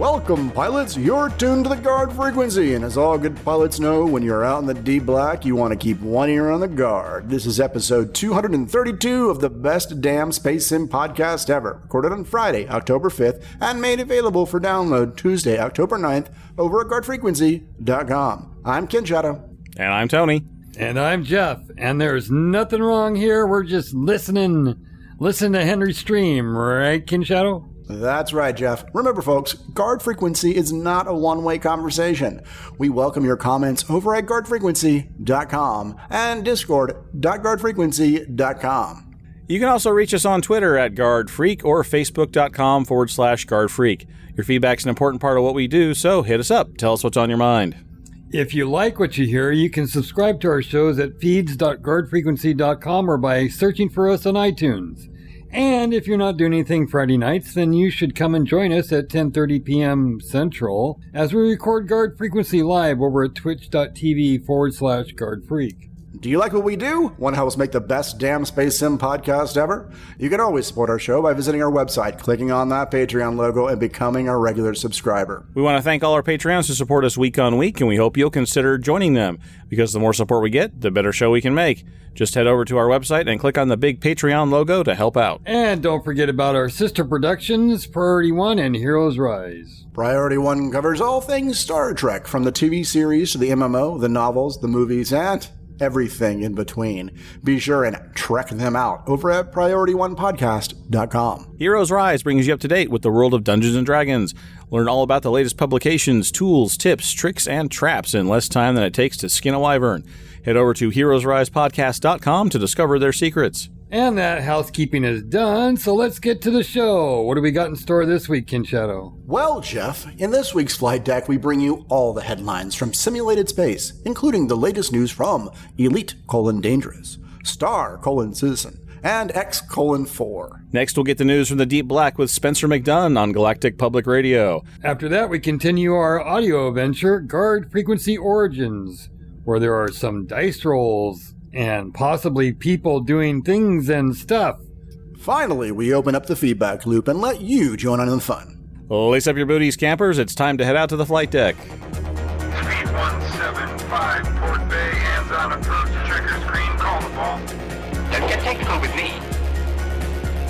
Welcome, pilots. You're tuned to the guard frequency, and as all good pilots know, when you're out in the D black, you want to keep one ear on the guard. This is episode 232 of the best damn space sim podcast ever, recorded on Friday, October 5th, and made available for download Tuesday, October 9th, over at guardfrequency.com. I'm Ken Shadow. And I'm Tony. And I'm Jeff. And there's nothing wrong here. We're just listening. Listen to Henry Stream, right, Ken Shadow? That's right, Jeff. Remember, folks, Guard Frequency is not a one way conversation. We welcome your comments over at guardfrequency.com and discord.guardfrequency.com. You can also reach us on Twitter at GuardFreak or Facebook.com forward slash GuardFreak. Your feedback's an important part of what we do, so hit us up. Tell us what's on your mind. If you like what you hear, you can subscribe to our shows at feeds.guardfrequency.com or by searching for us on iTunes. And if you're not doing anything Friday nights, then you should come and join us at 10:30 p.m. Central as we record Guard Frequency live over at twitch.tv forward slash Guard Freak. Do you like what we do? Want to help us make the best damn space sim podcast ever? You can always support our show by visiting our website, clicking on that Patreon logo, and becoming a regular subscriber. We want to thank all our Patreons who support us week on week, and we hope you'll consider joining them because the more support we get, the better show we can make. Just head over to our website and click on the big Patreon logo to help out. And don't forget about our sister productions, Priority One and Heroes Rise. Priority One covers all things Star Trek, from the TV series to the MMO, the novels, the movies, and everything in between. Be sure and trek them out over at PriorityOnePodcast.com. Heroes Rise brings you up to date with the world of Dungeons and Dragons. Learn all about the latest publications, tools, tips, tricks, and traps in less time than it takes to skin a wyvern. Head over to HeroesRisePodcast.com to discover their secrets. And that housekeeping is done, so let's get to the show. What do we got in store this week, Ken Shadow? Well, Jeff, in this week's flight deck, we bring you all the headlines from simulated space, including the latest news from Elite colon Dangerous, Star colon Citizen, and X colon 4. Next, we'll get the news from the Deep Black with Spencer McDunn on Galactic Public Radio. After that, we continue our audio adventure, Guard Frequency Origins, where there are some dice rolls and possibly people doing things and stuff. Finally, we open up the feedback loop and let you join in the fun. Lace up your booties, campers. It's time to head out to the flight deck. 3175 Port Bay, hands on approach, checker screen, call the ball. Don't get technical with me.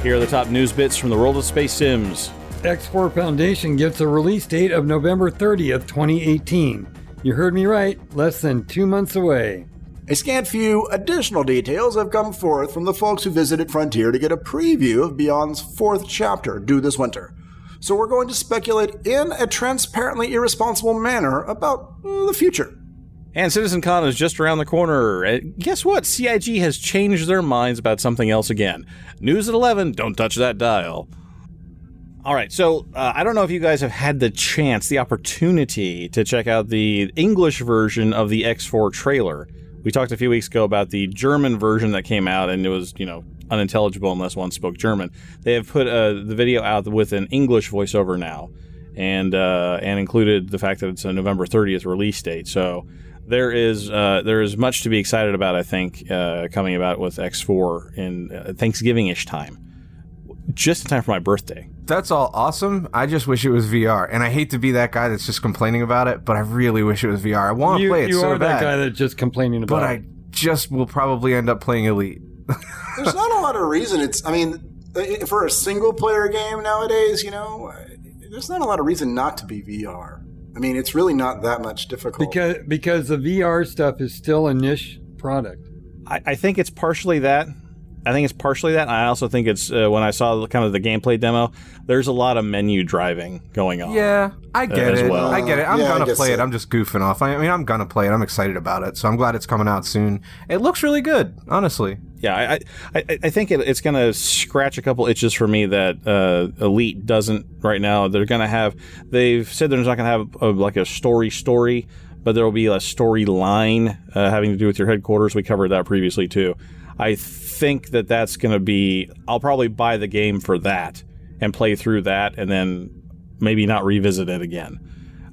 Here are the top news bits from the world of space sims. X4 Foundation gets a release date of November 30th, 2018. You heard me right, less than two months away. A scant few additional details have come forth from the folks who visited Frontier to get a preview of Beyond's fourth chapter due this winter. So we're going to speculate in a transparently irresponsible manner about uh, the future. And Citizen CitizenCon is just around the corner. Guess what? CIG has changed their minds about something else again. News at 11, don't touch that dial. All right, so uh, I don't know if you guys have had the chance, the opportunity to check out the English version of the X4 trailer. We talked a few weeks ago about the German version that came out, and it was, you know, unintelligible unless one spoke German. They have put uh, the video out with an English voiceover now, and uh, and included the fact that it's a November 30th release date. So there is uh, there is much to be excited about. I think uh, coming about with X4 in uh, Thanksgiving-ish time, just in time for my birthday. That's all awesome. I just wish it was VR, and I hate to be that guy that's just complaining about it, but I really wish it was VR. I want to play it you so are bad, that guy that's just complaining about but it. I just will probably end up playing Elite. There's not a lot of reason. It's, I mean, for a single player game nowadays, you know, uh, there's not a lot of reason not to be VR. I mean, it's really not that much difficult. because because the VR stuff is still a niche product. I, I think it's partially that. I think it's partially that. I also think it's uh, when I saw kind of the gameplay demo. There's a lot of menu driving going on. Yeah, I get as it. well. I get it. I'm Yeah, gonna guess play it. I'm just goofing off. I mean, I'm gonna play it. I'm excited about it. So I'm glad it's coming out soon. It looks really good, honestly. Yeah, I I, I- I think it, it's going to scratch a couple itches for me that uh, Elite doesn't right now. They're going to have. They've said they're not going to have a, like a story story, but there will be a storyline uh, having to do with your headquarters. We covered that previously too. I think that that's going to be. I'll probably buy the game for that and play through that, and then maybe not revisit it again.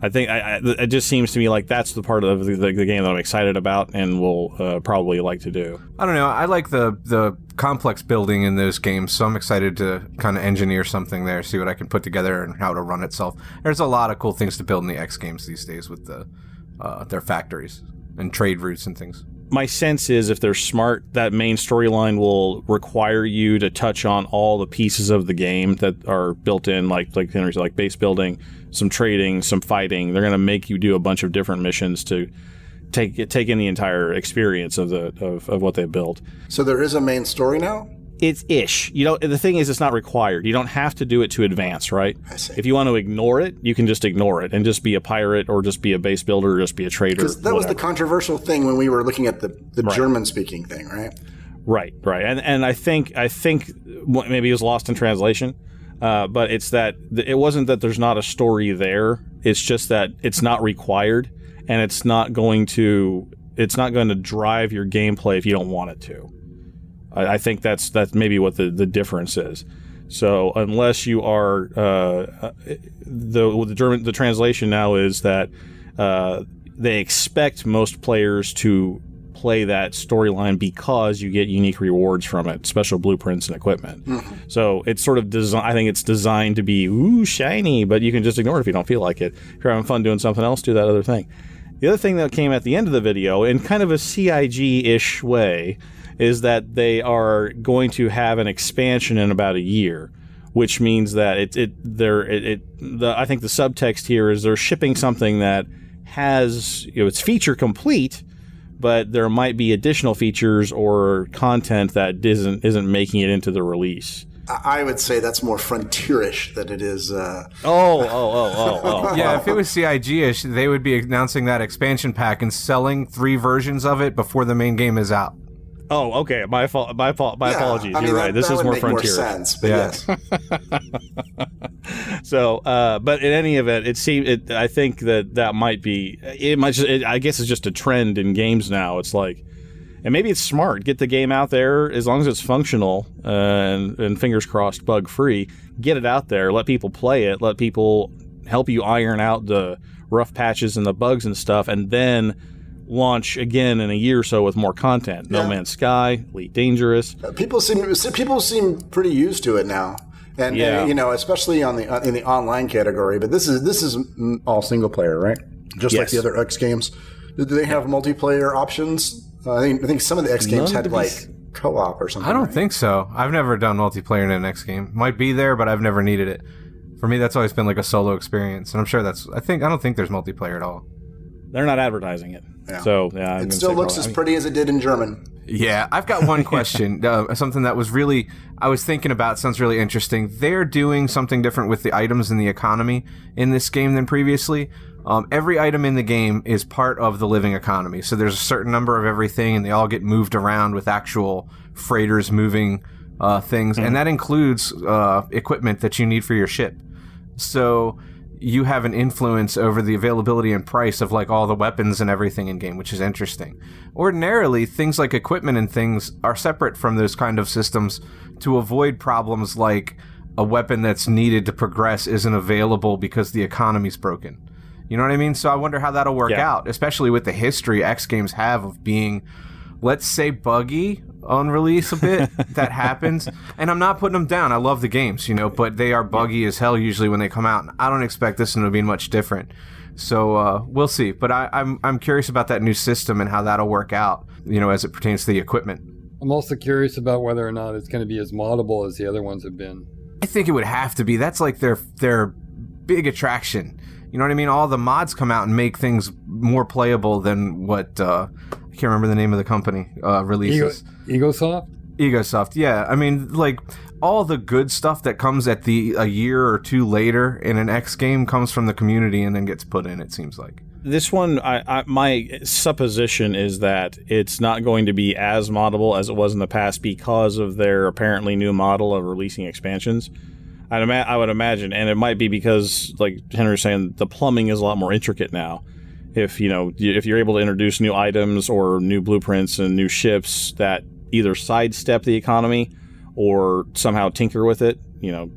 I think I, I, it just seems to me like that's the part of the, the, the game that I'm excited about and will uh, probably like to do. I don't know. I like the the complex building in those games, so I'm excited to kind of engineer something there, see what I can put together and how to run itself. There's a lot of cool things to build in the X games these days with the uh, their factories and trade routes and things. My sense is if they're smart, that main storyline will require you to touch on all the pieces of the game that are built in, like like Henry's like base building, some trading, some fighting. They're to make you do a bunch of different missions to take take in the entire experience of the of, of what they built. So there is a main story now. It's ish. You know, the thing is, it's not required. You don't have to do it to advance, right? I see. If you want to ignore it, you can just ignore it and just be a pirate or just be a base builder or just be a trader. Because that was the controversial thing when we were looking at the, the Right. German speaking thing, right? Right, right, and and I think I think maybe it was lost in translation, uh, but it's that it wasn't that there's not a story there. It's just that it's not required, and it's not going to it's not going to drive your gameplay if you don't want it to. I, I think that's that's maybe what the the difference is. So unless you are uh, uh, the the German the translation now is that uh, they expect most players to play that storyline because you get unique rewards from it, special blueprints and equipment. So it's sort of design. I think it's designed to be ooh shiny, but you can just ignore it if you don't feel like it. If you're having fun doing something else, do that other thing. The other thing that came at the end of the video, in kind of a CIG-ish way, is that they are going to have an expansion in about a year, which means that it it they're it, it the I think the subtext here is they're shipping something that has you know it's feature complete, but there might be additional features or content that isn't isn't making it into the release. I I would say that's more frontierish than it is. Uh, Oh, oh, oh, oh, oh. Yeah, if it was CIG-ish, they would be announcing that expansion pack and selling three versions of it before the main game is out. Oh, okay. My fault. My fault. My yeah, apologies. I mean, You're that- right. This that is more make more frontier. sense, but Yeah. yes. So, uh, but in any event, it seems. It, I think that that might be. It might. Just, it, I guess it's just a trend in games now. It's like, and maybe it's smart. Get the game out there as long as it's functional uh, and, and fingers crossed, bug free. Get it out there. Let people play it. Let people help you iron out the rough patches and the bugs and stuff, and then launch again in a year or so with more content. No Yeah. Man's Sky, Elite Dangerous. people seem people seem pretty used to it now, and, Yeah. and, you know, especially on the in the online category. But this is this is all single player, right? Just like the other X games. Do they have multiplayer options? Uh, I think I think some of the X games None had to be like s- co-op or something. I don't right? think so. I've never done multiplayer in an X game. Might be there, but I've never needed it. For me, that's always been like a solo experience, and I'm sure that's. I think I don't think there's multiplayer at all. They're not advertising it. Yeah. So yeah, I'm It still looks as pretty as it did in German. Yeah, I've got one question. uh, something that was really I was thinking about sounds really interesting. They're doing something different with the items in the economy in this game than previously. Um, every item in the game is part of the living economy. So there's a certain number of everything, and they all get moved around with actual freighters moving uh, things, and that includes uh, equipment that you need for your ship. So you have an influence over the availability and price of like all the weapons and everything in game, which is interesting. Ordinarily, things like equipment and things are separate from those kind of systems to avoid problems like a weapon that's needed to progress isn't available because the economy's broken. You know what I mean? So I wonder how that'll work Yeah. out, especially with the history X games have of being, let's say, buggy on release a bit. that happens. And I'm not putting them down. I love the games, you know, but they are buggy as hell usually when they come out. And I don't expect this one to be much different. So uh, we'll see. But I, I'm, I'm curious about that new system and how that'll work out, you know, as it pertains to the equipment. I'm also curious about whether or not it's going to be as moddable as the other ones have been. I think it would have to be. That's like their their big attraction. You know what I mean? All the mods come out and make things more playable than what uh, I can't remember the name of the company uh, releases. EgoSoft? EgoSoft, yeah. I mean, like all the good stuff that comes at the a year or two later in an X game comes from the community and then gets put in. It seems like. This one, I, I, my supposition is that it's not going to be as moddable as it was in the past because of their apparently new model of releasing expansions. I'd ima- I would imagine, and it might be because, like Henry was saying, the plumbing is a lot more intricate now. if you know if you're able to introduce new items or new blueprints and new ships that either sidestep the economy or somehow tinker with it, you know,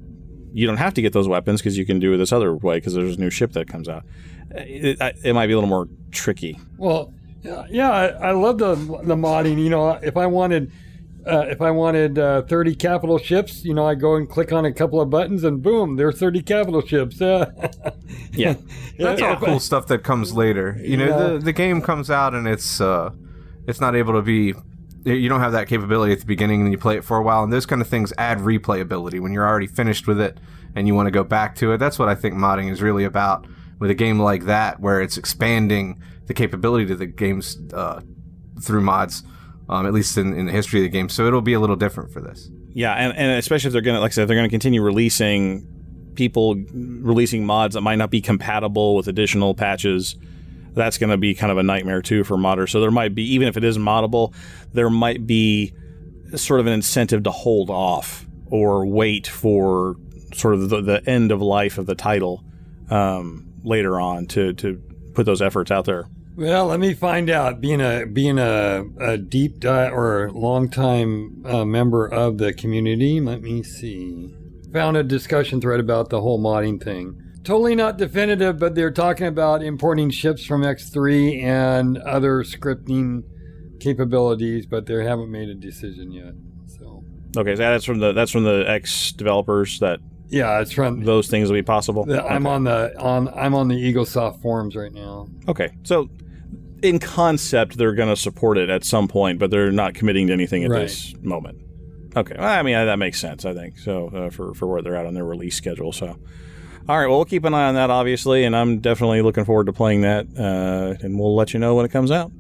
you don't have to get those weapons because you can do it this other way because there's a new ship that comes out. It, it, it might be a little more tricky. Well, yeah, yeah I, I love the the modding. You know, if I wanted. Uh, if I wanted uh, 30 capital ships, you know, I go and click on a couple of buttons and boom, there's 30 capital ships. yeah. That's all cool stuff that comes later. You know, Yeah. the the game comes out and it's uh it's not able to be you don't have that capability at the beginning and you play it for a while and those kind of things add replayability when you're already finished with it and you want to go back to it. That's what I think modding is really about with a game like that where it's expanding the capability to the games uh, through mods. Um, at least in, in the history of the game, so it'll be a little different for this. Yeah, and, and especially if they're gonna, like I said, they're gonna continue releasing people releasing mods that might not be compatible with additional patches. That's gonna be kind of a nightmare too for modders. So there might be, even if it is moddable, there might be sort of an incentive to hold off or wait for sort of the, the end of life of the title um, later on to to put those efforts out there. Well, let me find out. Being a being a, a deep dive or long time uh, member of the community, let me see. Found a discussion thread about the whole modding thing. Totally not definitive, but they're talking about importing ships from X3 and other scripting capabilities, but they haven't made a decision yet. So Okay, so that's from the that's from the X developers that yeah, it's from. those things will be possible. I'm Okay. on the on I'm on the EgoSoft forums right now. Okay, so in concept, they're going to support it at some point, but they're not committing to anything at Right. this moment. Okay, well, I mean that makes sense. I think so uh, for for where they're at on their release schedule. So, all right, well, we'll keep an eye on that, obviously, and I'm definitely looking forward to playing that, uh, and we'll let you know when it comes out.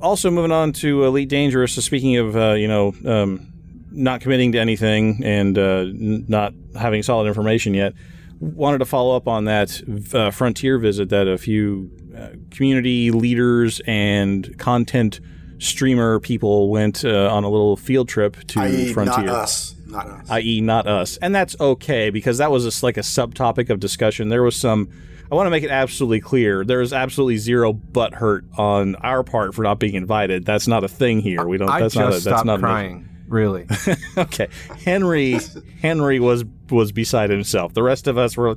Also, moving on to Elite Dangerous. So speaking of, uh, you know, um, not committing to anything and uh, n- not having solid information yet, wanted to follow up on that uh, Frontier visit that a few uh, community leaders and content streamer people went uh, on a little field trip to I.e., Frontier not us. Not us. i.e., not us. And that's okay because that was just like a subtopic of discussion. There was some. I want to make it absolutely clear. There is absolutely zero butt hurt on our part for not being invited. That's not a thing here. We don't. I that's just not. A, that's stopped not an- crying. Really, okay, Henry. Henry was was beside himself. The rest of us were,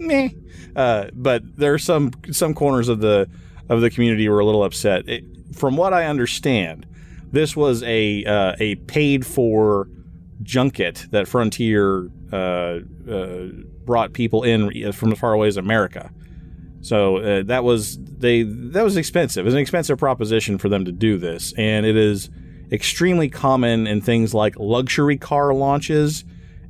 meh. Uh, but there are some some corners of the of the community were a little upset. It, from what I understand, this was a uh, a paid for junket that Frontier uh, uh, brought people in from as far away as America. So uh, that was they that was expensive. It was an expensive proposition for them to do this, and it is extremely common in things like luxury car launches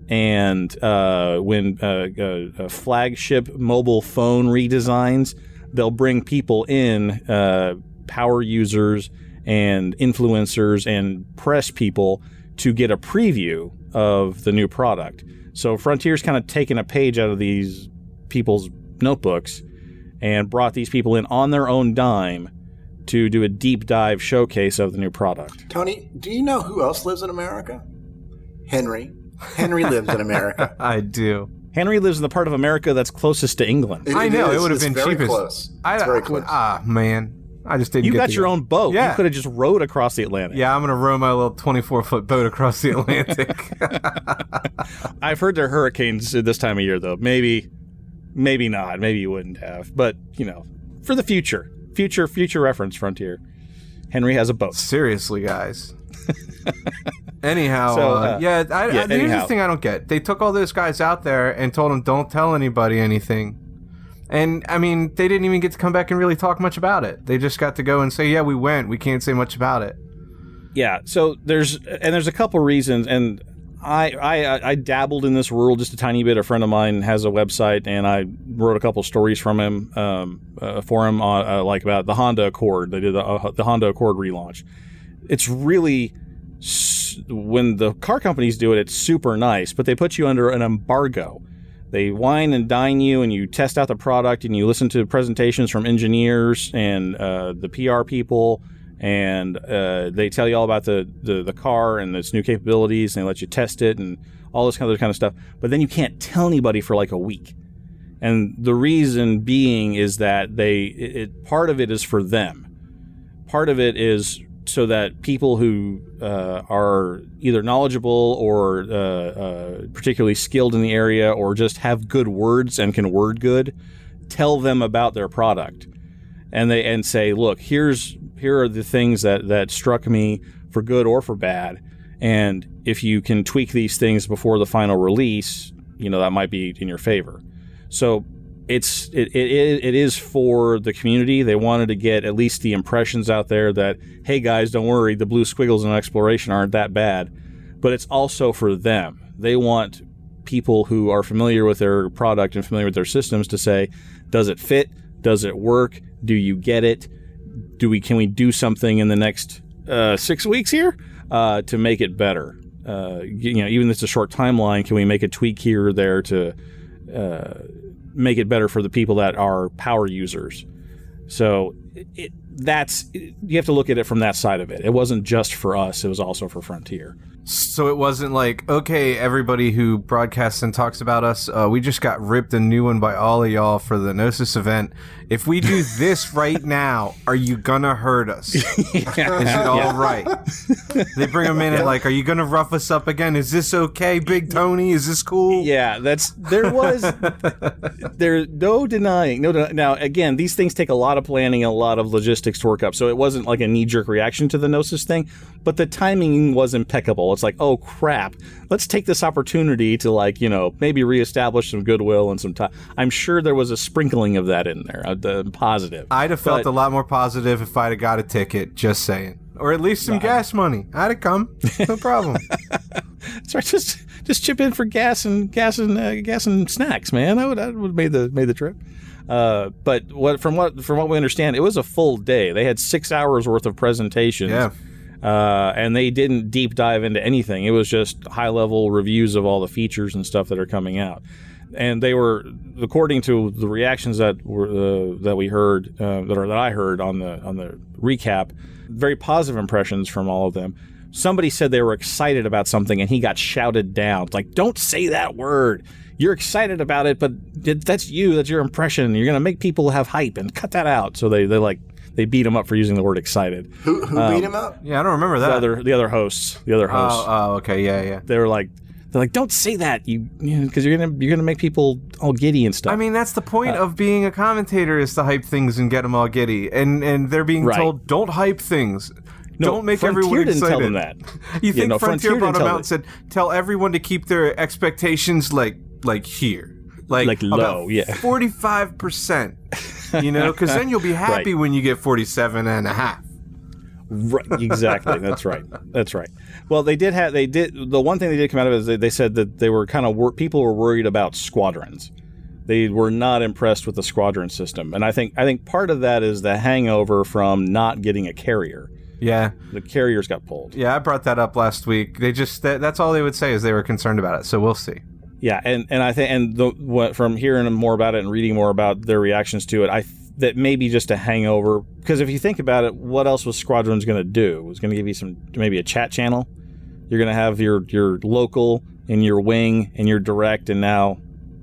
and uh, when uh, uh, uh, flagship mobile phone redesigns. They'll bring people in, uh, power users and influencers and press people to get a preview of the new product. So Frontier's kind of taken a page out of these people's notebooks and brought these people in on their own dime to do a deep dive showcase of the new product. Tony, do you know who else lives in America? Henry. Henry lives in America. I do. Henry lives in the part of America that's closest to England. It- I know is. it would have been very cheapest. Close. I, It's very close. Ah, man, I just didn't. You got your own boat. Yeah. You could have just rowed across the Atlantic. Yeah, I'm gonna row my little 24 foot boat across the Atlantic. I've heard there are hurricanes at this time of year, though. Maybe, maybe not. Maybe you wouldn't have. But, you know, for the future, future, future reference, Frontier. Henry has a boat. Seriously, guys. anyhow, So, uh, uh, yeah, I, yeah, I, here's anyhow. the thing I don't get. They took all those guys out there and told them don't tell anybody anything. And I mean, they didn't even get to come back and really talk much about it. They just got to go and say, "Yeah, we went. We can't say much about it." Yeah. So there's and there's a couple reasons, and I I I dabbled in this world just a tiny bit. A friend of mine has a website, and I wrote a couple stories from him um, uh, for him on uh, like about the Honda Accord. They did the, uh, the Honda Accord relaunch. It's really when the car companies do it, it's super nice, but they put you under an embargo. They wine and dine you, and you test out the product, and you listen to presentations from engineers and uh, the PR people, and uh, they tell you all about the, the the car and its new capabilities, and they let you test it and all this kind of kind of stuff. But then you can't tell anybody for like a week, And the reason being is that they it, it, part of it is for them. Part of it is so that people who uh, are either knowledgeable or uh, uh, particularly skilled in the area or just have good words and can word good tell them about their product. And they and say look here's here are the things that that struck me for good or for bad. And if you can tweak these things before the final release you know that might be in your favor. So it's it, it, it is for the community. They wanted to get at least the impressions out there that hey guys, don't worry, the blue squiggles in exploration aren't that bad. But it's also for them. They want people who are familiar with their product and familiar with their systems to say, does it fit? Does it work? Do you get it? Do we can we do something in the next uh, six weeks here uh, to make it better? Uh, you know, even if it's a short timeline, can we make a tweak here or there to uh, make it better for the people that are power users. So it, that's you have to look at it from that side of it. It wasn't just for us; it was also for Frontier. So it wasn't like, okay, everybody who broadcasts and talks about us, uh, we just got ripped a new one by all of y'all for the Gnosis event. If we do this right now, are you gonna hurt us? yeah. Is it all right? they bring them in and like, are you gonna rough us up again? Is this okay, Big Tony? Is this cool? Yeah, that's there was there's no denying no. Den- now again, these things take a lot of planning, a lot of logistics to work up. So it wasn't like a knee jerk reaction to the Gnosis thing, but the timing was impeccable. It's like, oh crap, let's take this opportunity to like you know maybe reestablish some goodwill and some time. I'm sure there was a sprinkling of that in there. I'm positive. I'd have felt But- a lot more positive if I'd have got a ticket. Just saying, or at least some gas money. I'd have come, no problem. Sorry, just just chip in for gas and gas and uh, gas and snacks, man. I would I would have made the made the trip. Uh, but what from what from what we understand, it was a full day. They had six hours worth of presentations. Yeah. Uh, and they didn't deep dive into anything. It was just high level reviews of all the features and stuff that are coming out. And they were, according to the reactions that were uh, that we heard, uh, that are that I heard on the on the recap, very positive impressions from all of them. Somebody said they were excited about something, and he got shouted down. Like, don't say that word. You're excited about it, but that's you. That's your impression. You're gonna make people have hype, and cut that out. So they they like they beat him up for using the word excited. Who, who Um, beat him up? Yeah, I don't remember that. The that. other the other hosts, the other hosts, oh, oh, okay, yeah, yeah. they were like, they're like, don't say that, you, because you are gonna you're gonna make people all giddy and stuff. I mean, that's the point Uh, of being a commentator is to hype things and get them all giddy. And and they're being Right. told, don't hype things. No, don't make Frontier everyone didn't excited. tell them that. You Yeah, think no, Frontier, Frontier brought didn't them out and said, tell everyone to keep their expectations like like here. Like, Like low, about yeah. 45%. You know, because then you'll be happy Right. when you get 47 and a half. Right, exactly. That's right. That's right. Well, they did have they did the one thing they did come out of it is they, they said that they were kind of wor- people were worried about squadrons. They were not impressed with the squadron system, and I think I think part of that is the hangover from not getting a carrier. Yeah. The carriers got pulled. Yeah, I brought that up last week. They just, that, that's all they would say is they were concerned about it. So we'll see. Yeah, and and I think and the what from hearing more about it and reading more about their reactions to it, I th- that may be just a hangover because if you think about it, what else was Squadrons going to do? It was going to give you some maybe a chat channel. You're going to have your your local and your wing and your direct and now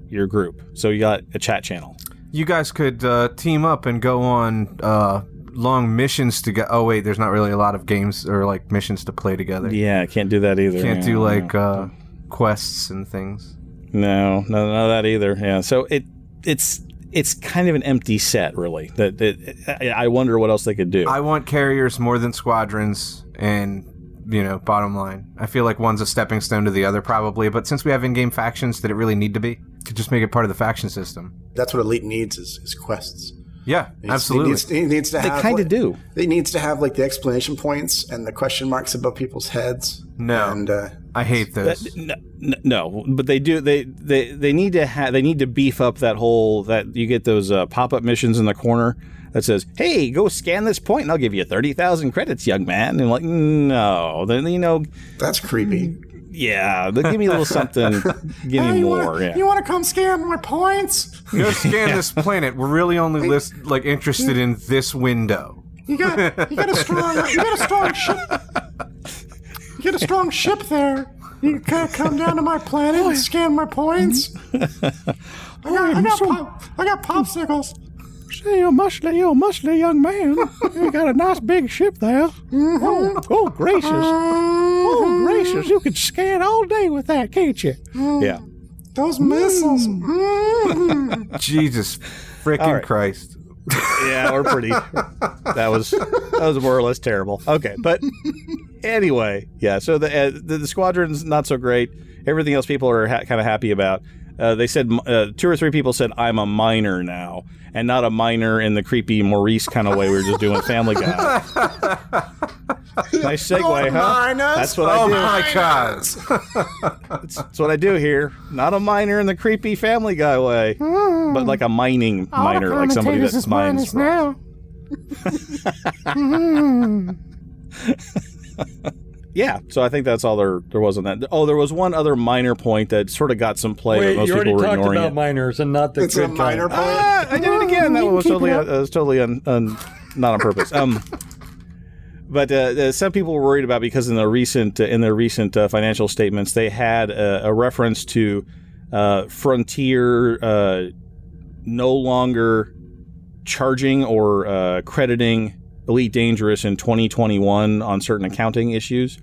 your group. So you got a chat channel. You guys could uh, team up and go on uh, long missions to get. Oh wait, there's not really a lot of games or like missions to play together. Yeah, can't do that either. Can't Yeah, do like uh, quests and things. No, no, none of that either. Yeah. So it it's it's kind of an empty set, really. That, that I I wonder what else they could do. I want carriers more than squadrons, and you know, bottom line, I feel like one's a stepping stone to the other, probably. But since we have in-game factions, did it really need to be? Could just make it part of the faction system. That's what Elite needs is, is quests. Yeah, It needs- absolutely. It needs, it needs to They kinda like- do. It needs to have like the explanation points and the question marks above people's heads. No. And uh, I hate those. That- no, no, no, but they do. They they they need to have. They need to beef up that whole that you get those uh, pop up missions in the corner that says, "Hey, go scan this point, and I'll give you thirty thousand credits, young man." And like, no, then you know, that's creepy. Yeah, then give me a little something. give me more. yeah. You want to come scan my points? Go scan this planet. We're really only list like interested in this window. You got you got a strong you got a strong ship. You got a strong ship there. You can't come down to my planet and scan my points. I got, I got, pop, I got popsicles. Say, you muscly, you muscly young man. You got a nice big ship there. Oh, oh, gracious. Oh, gracious. You could scan all day with that, can't you? Yeah. Those missiles. Mm. Jesus freaking All right. Christ. Yeah, we're pretty. that was that was more or less terrible. Okay, but anyway, yeah. So the uh, the, the squadron's not so great. Everything else people are ha- kind of happy about. Uh, they said uh, two or three people said I'm a minor now, and not a minor in the creepy Maurice kind of way we were just doing with Family Guy. nice segue, Oh, huh? minus. That's what Oh I do. my God. That's, that's what I do here. Not a minor in the creepy Family Guy way, but like a mining miner, like somebody that mines. from- Yeah, so I think that's all there there was on that. Oh, there was one other minor point that sort of got some play, Wait, but most you people already were talked ignoring about it. minors and not the It's a good minor kind. point. Ah, I did it again. That one was totally uh, was totally un, un, not on purpose. Um, but uh, uh, some people were worried about because in the recent uh, in their recent uh, financial statements they had a, a reference to uh, Frontier uh, no longer charging or uh, crediting Elite Dangerous in 2021 on certain accounting issues.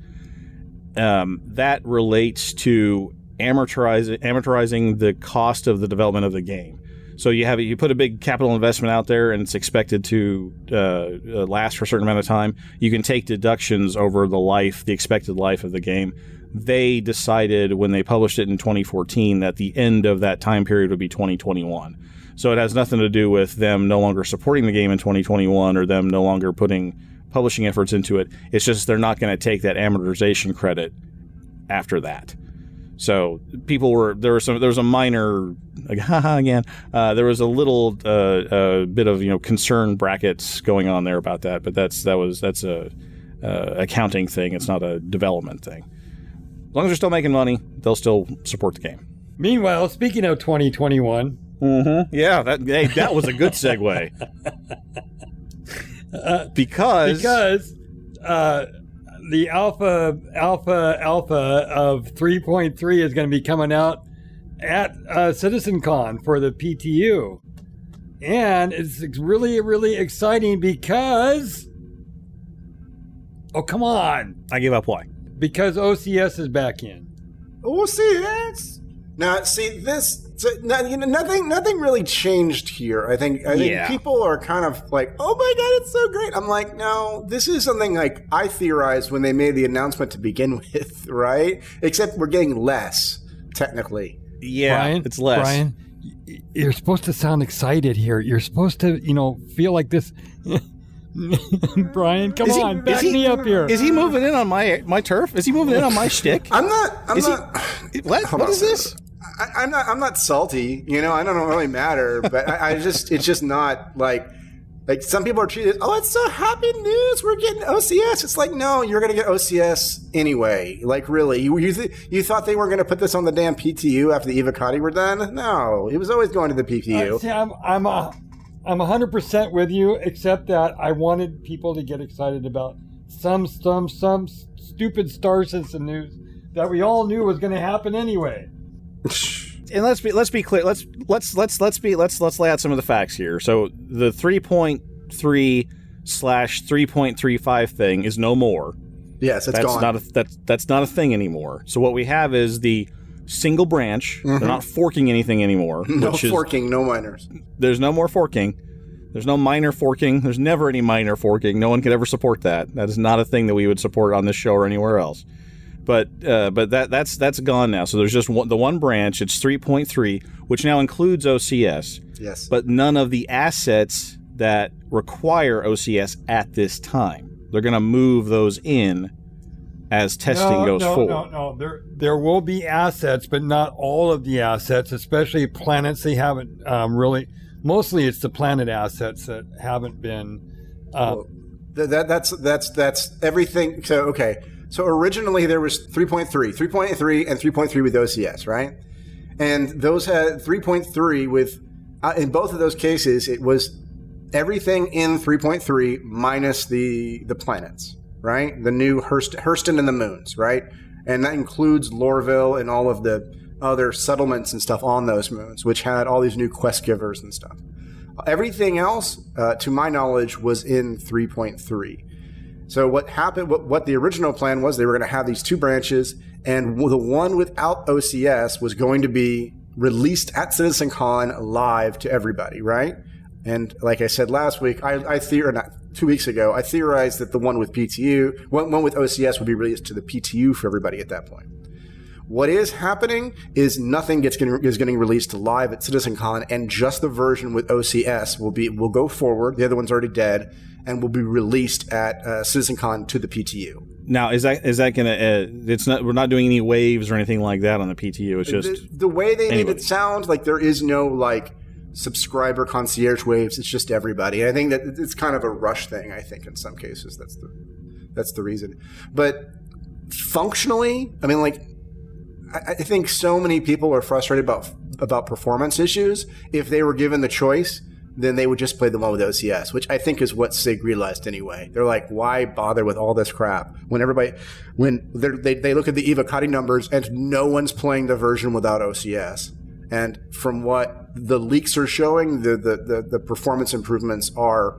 Um, that relates to amortizing amortizing the cost of the development of the game. So you have you put a big capital investment out there, and it's expected to uh, uh, last for a certain amount of time. You can take deductions over the life, the expected life of the game. They decided when they published it in 2014 that the end of that time period would be 2021. So it has nothing to do with them no longer supporting the game in 2021 or them no longer putting publishing efforts into it. It's just they're not going to take that amortization credit after that. So people were there was some there was a minor like haha again uh, there was a little uh, uh, bit of you know concern brackets going on there about that but that's that was that's a uh, accounting thing it's not a development thing as long as they're still making money they'll still support the game Meanwhile, speaking of 2021, mm-hmm. yeah that hey, that was a good segue because because uh, the alpha alpha alpha of 3.3 is going to be coming out at uh, CitizenCon for the PTU, and it's really really exciting because oh come on I give up why because OCS is back in. OCS now. See this. So, no, you know, nothing. Nothing really changed here. I think. I think Yeah. people are kind of like, "Oh my god, it's so great." I'm like, no, this is something like I theorized when they made the announcement to begin with, right? Except we're getting less technically. yeah Brian, it's less Brian, you're supposed to sound excited here. You're supposed to, you know, feel like this. Brian, come Is he- on, is back he- me up here. is he moving in on my my turf is he moving in on my shtick I'm not. I'm Is he- not. what Hold what on is this second. I, I'm not. I'm not salty. You know, I don't really matter. But I, I just. It's just not like. Like some people are treated. Oh, it's so happy news. We're getting OCS. It's like no, you're gonna get OCS anyway. Like really, you you, th- you thought they were gonna put this on the damn PTU after the Evocati were done? No, it was always going to the PTU. Uh, see, I'm I'm a, I'm hundred percent with you, except that I wanted people to get excited about some some some stupid Star Citizen news that we all knew was going to happen anyway. and let's be let's be clear. Let's let's let's let's be let's let's lay out some of the facts here. So the 3.3 slash 3.35 thing is no more. yes, it's that's gone. not a that's that's not a thing anymore. So what we have is the single branch. They're not forking anything anymore. Mm-hmm. no which is, forking, no miners. There's no more forking. There's no minor forking. There's never any minor forking. No one could ever support that. That is not a thing that we would support on this show or anywhere else. But uh, but that that's that's gone now. So there's just one, the one branch. It's 3.3, which now includes OCS, Yes, but none of the assets that require OCS at this time. They're going to move those in as testing no, goes no, forward. No, no, there there will be assets, but not all of the assets, especially planets they haven't um, really. Mostly, it's the planet assets that haven't been. Uh, Well, th- that, that's that's that's everything. So okay, so originally there was 3.3, 3.3, and 3.3 with OCS, right? And those had 3.3 with. Uh, in both of those cases, it was everything in 3.3 minus the the planets, right? The new Hurst, Hurston and the moons, right? and that includes Lorville and all of the other settlements and stuff on those moons, which had all these new quest givers and stuff. Everything else, uh, to my knowledge, was in 3.3. So what happened? What, what the original plan was? They were going to have these two branches, and the one without OCS was going to be released at CitizenCon live to everybody, right? And like I said last week, I, I theor- not two weeks ago, I theorized that the one with PTU, one, one with OCS, would be released to the PTU for everybody at that point. What is happening is nothing gets getting, is getting released live at CitizenCon, and just the version with OCS will be will go forward. The other one's already dead, and will be released at uh, CitizenCon to the PTU. Now, is that is that gonna? Uh, it's not. We're not doing any waves or anything like that on the PTU. It's just the, the way they anyway. made it sound like there is no like subscriber concierge waves. It's just everybody. I think that it's kind of a rush thing. I think in some cases that's the that's the reason. But functionally, I mean, like I, I think so many people are frustrated about about performance issues. If they were given the choice, then they would just play the one with OCS, which I think is what CIG realized anyway. They're like, why bother with all this crap when everybody, when they they look at the Eva Evocati numbers and no one's playing the version without OCS. And from what the leaks are showing, the the, the, the performance improvements are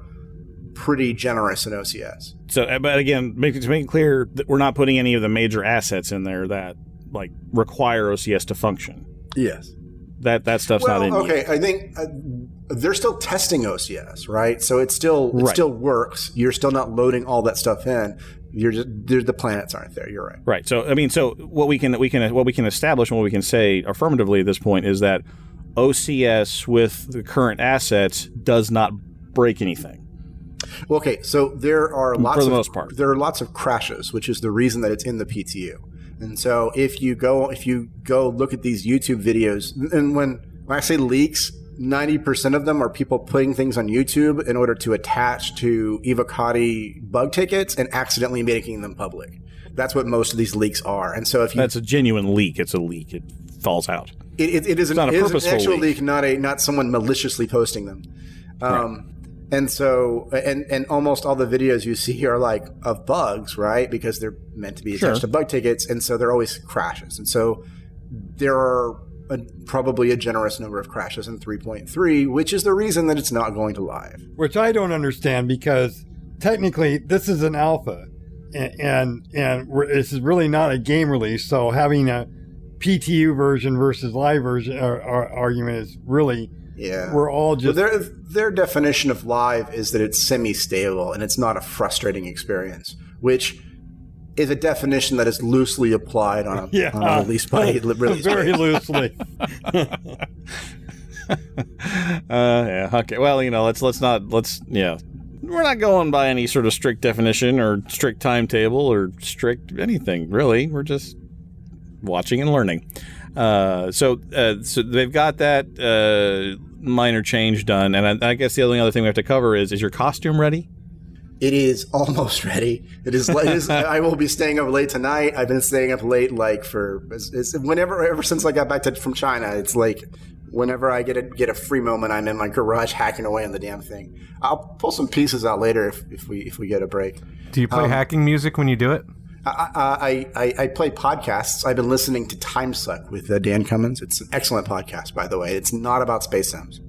pretty generous in OCS. So, uh, but again, make, to make it clear that we're not putting any of the major assets in there that like require OCS to function. Yes. That that stuff's well, not in. There. Okay. yet. I think uh, they're still testing OCS, right? So it still it Right. still works. You're still not loading all that stuff in. You're just the planets aren't there. You're right. Right. So I mean, so what we can we can what we can establish and what we can say affirmatively at this point is that OCS with the current assets does not break anything. Well, okay, so there are lots the of most part. there are lots of crashes, which is the reason that it's in the PTU. And so if you go if you go look at these YouTube videos, and when when I say leaks, ninety percent of them are people putting things on YouTube in order to attach to Evocati bug tickets and accidentally making them public. That's what most of these leaks are. And so if you That's a genuine leak. It's a leak. It falls out. it, it, it is an, not a is an purposeful actual leak. leak, not a not someone maliciously posting them. Um, And so, and and almost all the videos you see are like of bugs, right? Because they're meant to be attached Sure. to bug tickets, and so they're always crashes. And so there are a, probably a generous number of crashes in 3.3, which is the reason that it's not going to live. which I don't understand because technically this is an alpha, and and, and this is really not a game release. So having a PTU version versus live version uh, ar- argument is really Yeah. we're all just their their definition of live is that it's semi-stable and it's not a frustrating experience, which is a definition that is loosely applied on a, yeah on a release by release. very loosely. Uh, yeah. Okay. Well, you know, let's let's not let's yeah. We're not going by any sort of strict definition or strict timetable or strict anything really. We're just watching and learning. Uh, so uh, so they've got that uh, minor change done, and I, I guess the only other thing we have to cover is is your costume ready? It is almost ready. It is. It is I will be staying up late tonight. I've been staying up late like for it's, it's, whenever ever since I got back to, from China. It's like whenever I get a get a free moment, I'm in my garage hacking away on the damn thing. I'll pull some pieces out later if, if we if we get a break. Do you play Um, hacking music when you do it? I, I, I, I play podcasts. I've been listening to Time Suck with uh, Dan Cummins. It's an excellent podcast, by the way. It's not about space sims.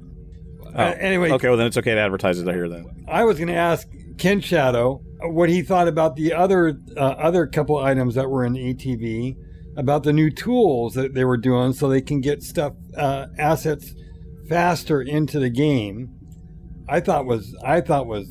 Oh, anyway. okay. Well, then it's okay to advertise it here then. I was going to ask Ken Shadow what he thought about the other uh, other couple items that were in ATV about the new tools that they were doing so they can get stuff uh, assets faster into the game. I thought was I thought was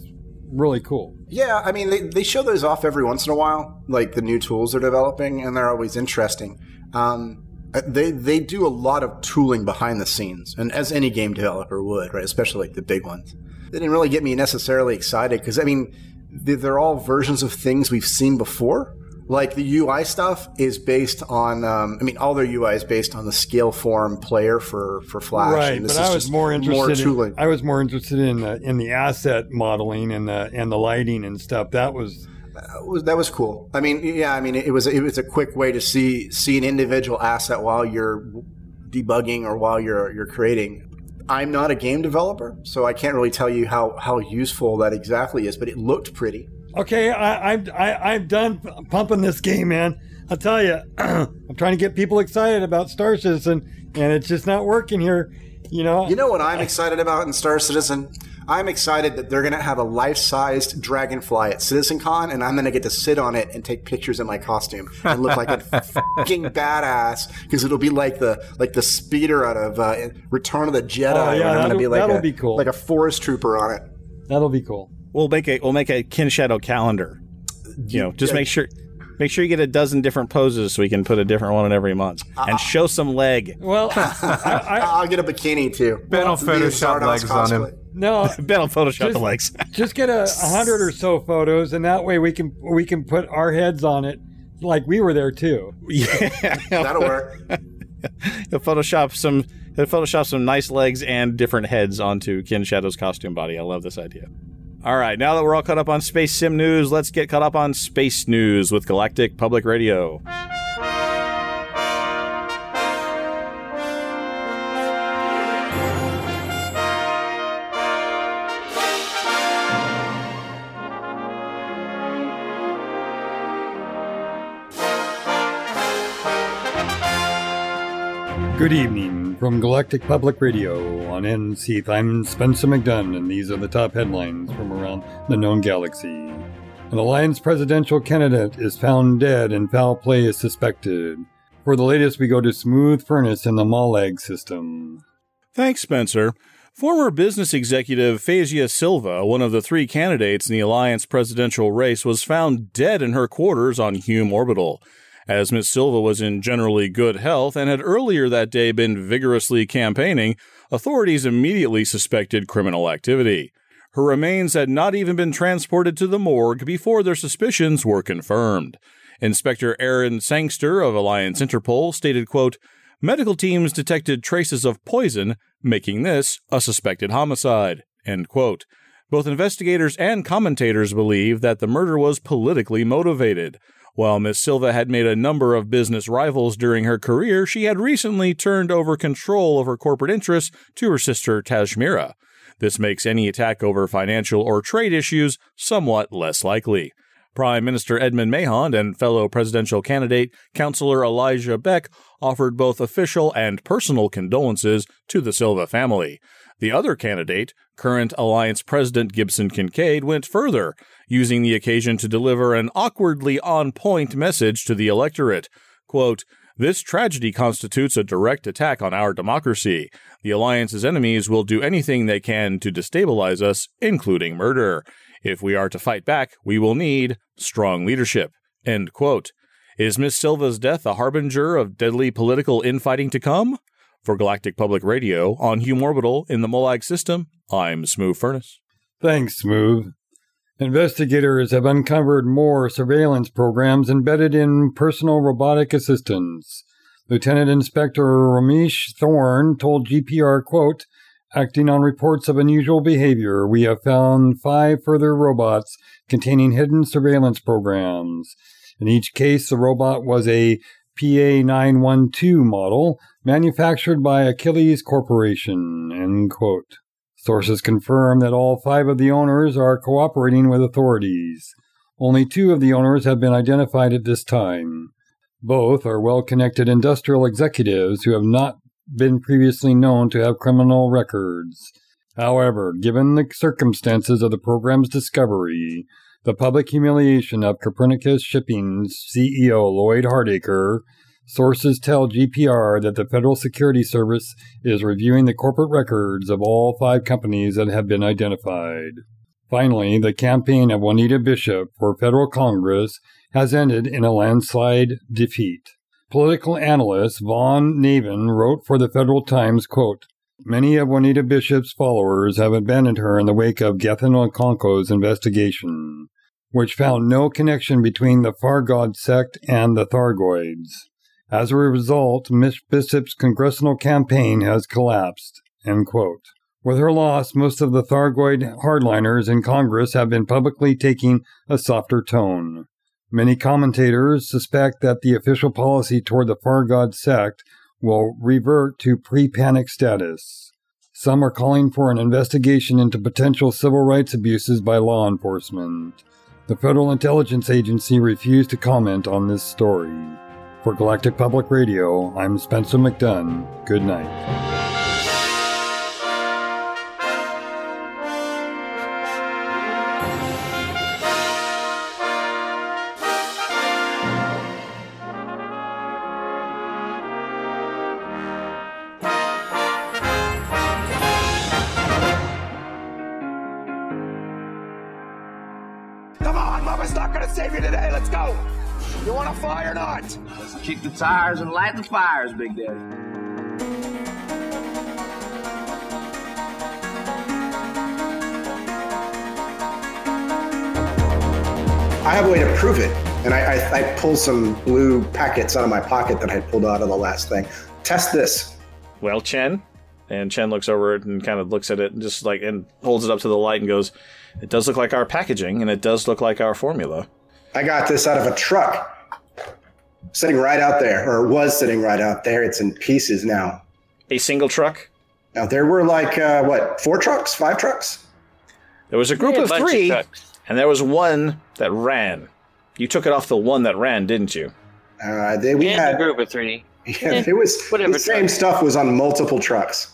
really cool. Yeah, I mean, they, they show those off every once in a while, like the new tools they're developing, and they're always interesting. Um, they they do a lot of tooling behind the scenes, and as any game developer would, right? Especially like the big ones. They didn't really get me necessarily excited because I mean, they- they're all versions of things we've seen before. Like the UI stuff is based on, um, I mean, all their UI is based on the Scaleform player for for Flash. right, and but this I is was more interested. tooling. in, I was more interested in the in the asset modeling and the and the lighting and stuff. That was That was, that was cool. I mean, yeah, I mean, it was it was a quick way to see see an individual asset while you're debugging or while you're you're creating. I'm not a game developer, so I can't really tell you how how useful that exactly is. But it looked pretty. Okay, I, I'm I, I'm done pumping this game, man. I'll tell you, I'm trying to get people excited about Star Citizen, and it's just not working here. You know. You know what I'm excited about in Star Citizen? I'm excited that they're going to have a life-sized dragonfly at CitizenCon, and I'm going to get to sit on it and take pictures in my costume and look like a fucking badass because it'll be like the like the speeder out of uh, Return of the Jedi. Oh, yeah, I'm going to that'll- be like a, be cool. like a forest trooper on it. That'll be cool. We'll make a we'll make a Kin Shadow calendar. You know, just Yeah. make sure make sure you get a dozen different poses so we can put a different one in every month and show some leg. Well, I, I, I'll get a bikini too. Ben will To be a Photoshop Zardoz legs on him. no, Ben will Photoshop the Just- legs. just get a, a hundred or so photos, and that way we can we can put our heads on it, like we were there too. yeah, That'll work. He'll Photoshop some he'll Photoshop some nice legs and different heads onto Kin Shadow's costume body. I love this idea. All right, now that we're all caught up on space sim news, let's get caught up on space news with Galactic Public Radio. Good evening from Galactic Public Radio on NC. I'm Spencer McDunn, and these are the top headlines from around the known galaxy. An Alliance presidential candidate is found dead, and foul play is suspected. For the latest, we go to Smooth Furnace in the Malag system. Thanks, Spencer. Former business executive Fazia Silva, one of the three candidates in the Alliance presidential race, was found dead in her quarters on Hume Orbital. As Miss Silva was in generally good health and had earlier that day been vigorously campaigning, authorities immediately suspected criminal activity. Her remains had not even been transported to the morgue before their suspicions were confirmed. Inspector Aaron Sangster of Alliance Interpol stated, quote, Medical teams detected traces of poison, making this a suspected homicide. End quote. Both investigators and commentators believe that the murder was politically motivated. While Miss Silva had made a number of business rivals during her career, she had recently turned over control of her corporate interests to her sister Tashmira. This makes any attack over financial or trade issues somewhat less likely. Prime Minister Edmund Mahon and fellow presidential candidate Councillor Elijah Beck offered both official and personal condolences to the Silva family. The other candidate, current Alliance President Gibson Kincaid, went further, using the occasion to deliver an awkwardly on point message to the electorate. Quote, this tragedy constitutes a direct attack on our democracy. The Alliance's enemies will do anything they can to destabilize us, including murder. If we are to fight back, we will need strong leadership. End quote. Is Miss Silva's death a harbinger of deadly political infighting to come? For Galactic Public Radio on Hume Orbital in the Molag system, I'm Smooth Furnace. Thanks, Smooth. Investigators have uncovered more surveillance programs embedded in personal robotic assistants. Lieutenant Inspector Ramesh Thorne told GPR, quote, Acting on reports of unusual behavior, we have found five further robots containing hidden surveillance programs. In each case, the robot was a PA912 model manufactured by Achilles Corporation. End quote. Sources confirm that all five of the owners are cooperating with authorities. Only two of the owners have been identified at this time. Both are well connected industrial executives who have not been previously known to have criminal records. However, given the circumstances of the program's discovery, the public humiliation of Copernicus Shipping's CEO Lloyd Hardacre, sources tell GPR that the Federal Security Service is reviewing the corporate records of all five companies that have been identified. Finally, the campaign of Juanita Bishop for federal Congress has ended in a landslide defeat. Political analyst Vaughn Navin wrote for the Federal Times, quote, Many of Juanita Bishop's followers have abandoned her in the wake of Gethin Okonko's investigation, which found no connection between the Far God sect and the Thargoids. As a result, Miss Bishop's congressional campaign has collapsed. With her loss, most of the Thargoid hardliners in Congress have been publicly taking a softer tone. Many commentators suspect that the official policy toward the Far God sect will revert to pre panic status. Some are calling for an investigation into potential civil rights abuses by law enforcement. The Federal Intelligence Agency refused to comment on this story. For Galactic Public Radio, I'm Spencer McDunn. Good night. Kick the tires and light the fires, Big Daddy. I have a way to prove it. And I, I, I pull some blue packets out of my pocket that I pulled out of the last thing. Test this. Well, Chen, and Chen looks over it and kind of looks at it and just like and holds it up to the light and goes, "It does look like our packaging, and it does look like our formula." I got this out of a truck sitting right out there, or was sitting right out there. It's in pieces now. A single truck. Now, there were like, uh, what, four trucks? Five trucks? There was a group Yeah, of bunch of three, trucks. and there was one that ran. You took it off the one that ran, didn't you? Uh, they, we had a group of three. Yeah, it was Whatever the same stuff was on multiple trucks.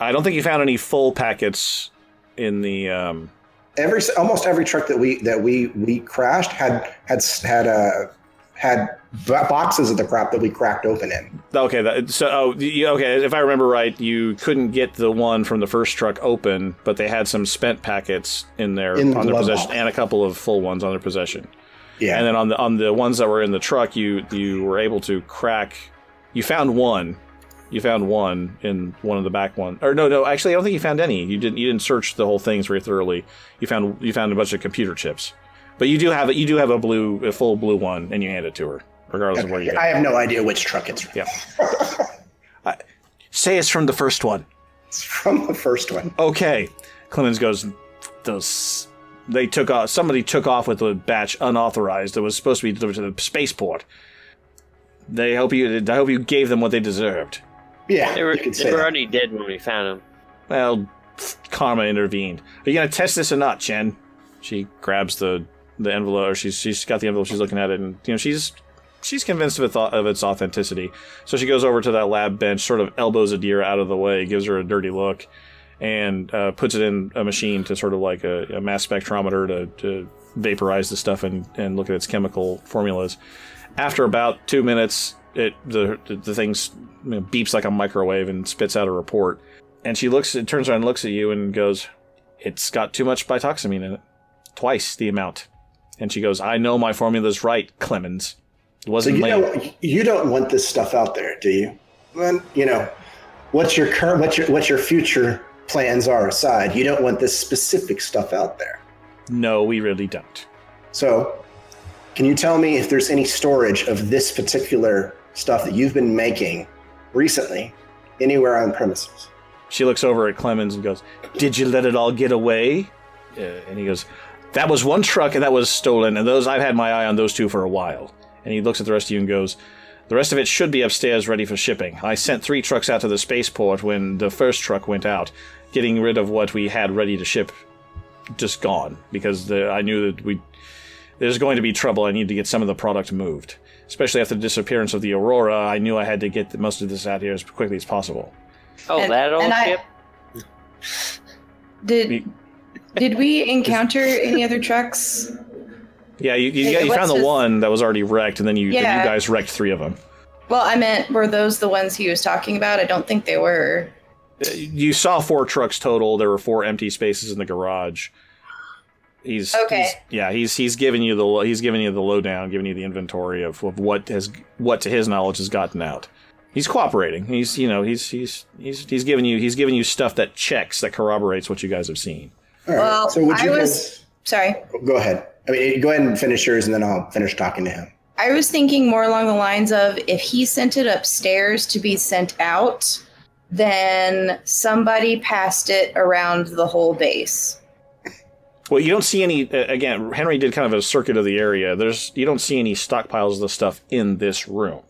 I don't think you found any full packets in the. Um, Every almost every truck that we that we we crashed had had had uh, had bo- boxes of the crap that we cracked open in. okay, that, so oh, you- okay. If I remember right, you couldn't get the one from the first truck open, but they had some spent packets in their In on their possession box. and a couple of full ones on their possession. Yeah. And then on the on the ones that were in the truck, you you were able to crack. You found one. You found one in one of the back one. Or no, no. Actually, I don't think you found any. You didn't. You didn't search the whole things very thoroughly. You found you found a bunch of computer chips. But you do have. You do have a blue, a full blue one, and you hand it to her, regardless of where you. I have no idea which truck it's from. Yeah. I- say it's from the first one. It's from the first one. Okay. Clemens goes, those. They took off. Somebody took off with a batch unauthorized that was supposed to be delivered to the spaceport. They hope you. I hope you gave them what they deserved. Yeah, They were, you could they were that. already dead when we found them. Well, karma intervened. Are you gonna test this or not, Chen? She grabs the the envelope. Or she's she's got the envelope. She's looking at it, and you know she's she's convinced of, of its authenticity. So she goes over to that lab bench, sort of elbows Adira out of the way, gives her a dirty look, and uh, puts it in a machine to sort of like a, a mass spectrometer to, to vaporize the stuff and, and look at its chemical formulas. After about two minutes, it the the, thing's you know, beeps like a microwave and spits out a report. And she looks, it turns around and looks at you and goes, "It's got too much bitoxamine in it, twice the amount." And she goes, "I know my formula's right, Clemens. It So wasn't you lame." don't you don't want this stuff out there, do you? Then you know what's your current what's your what your future plans are aside. You don't want this specific stuff out there. No, we really don't. So, can you tell me if there's any storage of this particular stuff that you've been making recently anywhere on premises? She looks over at Clemens and goes, "Did you let it all get away?" Uh, and he goes, "That was one truck, and that was stolen. And those I've had my eye on those two for a while." And he looks at the rest of you and goes, "The rest of it should be upstairs, ready for shipping. I sent three trucks out to the spaceport when the first truck went out, getting rid of what we had ready to ship, just gone because the, I knew that we." There's going to be trouble. I need to get some of the product moved, especially after the disappearance of the Aurora. I knew I had to get the, most of this out here as quickly as possible. Oh, And- that old and I- ship? Did did we encounter any other trucks? Yeah, you, you, Hey, you found the his- one that was already wrecked, and then you then Yeah. you guys wrecked three of them. Well, I meant were those the ones he was talking about? I don't think they were. Uh, you saw four trucks total. There were four empty spaces in the garage. He's Okay. he's- yeah, he's he's giving you the he's giving you the lowdown, giving you the inventory of, of what has what to his knowledge has gotten out. He's cooperating. He's you know he's he's he's he's giving you he's giving you stuff that checks that corroborates what you guys have seen. All right. Well, so would I you was sorry. go ahead? I mean, go ahead and finish yours, and then I'll finish talking to him. I was thinking more along the lines of if he sent it upstairs to be sent out, then somebody passed it around the whole base. Well, you don't see any. uh, Again, Henry did kind of a circuit of the area. There's you don't see any stockpiles of the stuff in this room.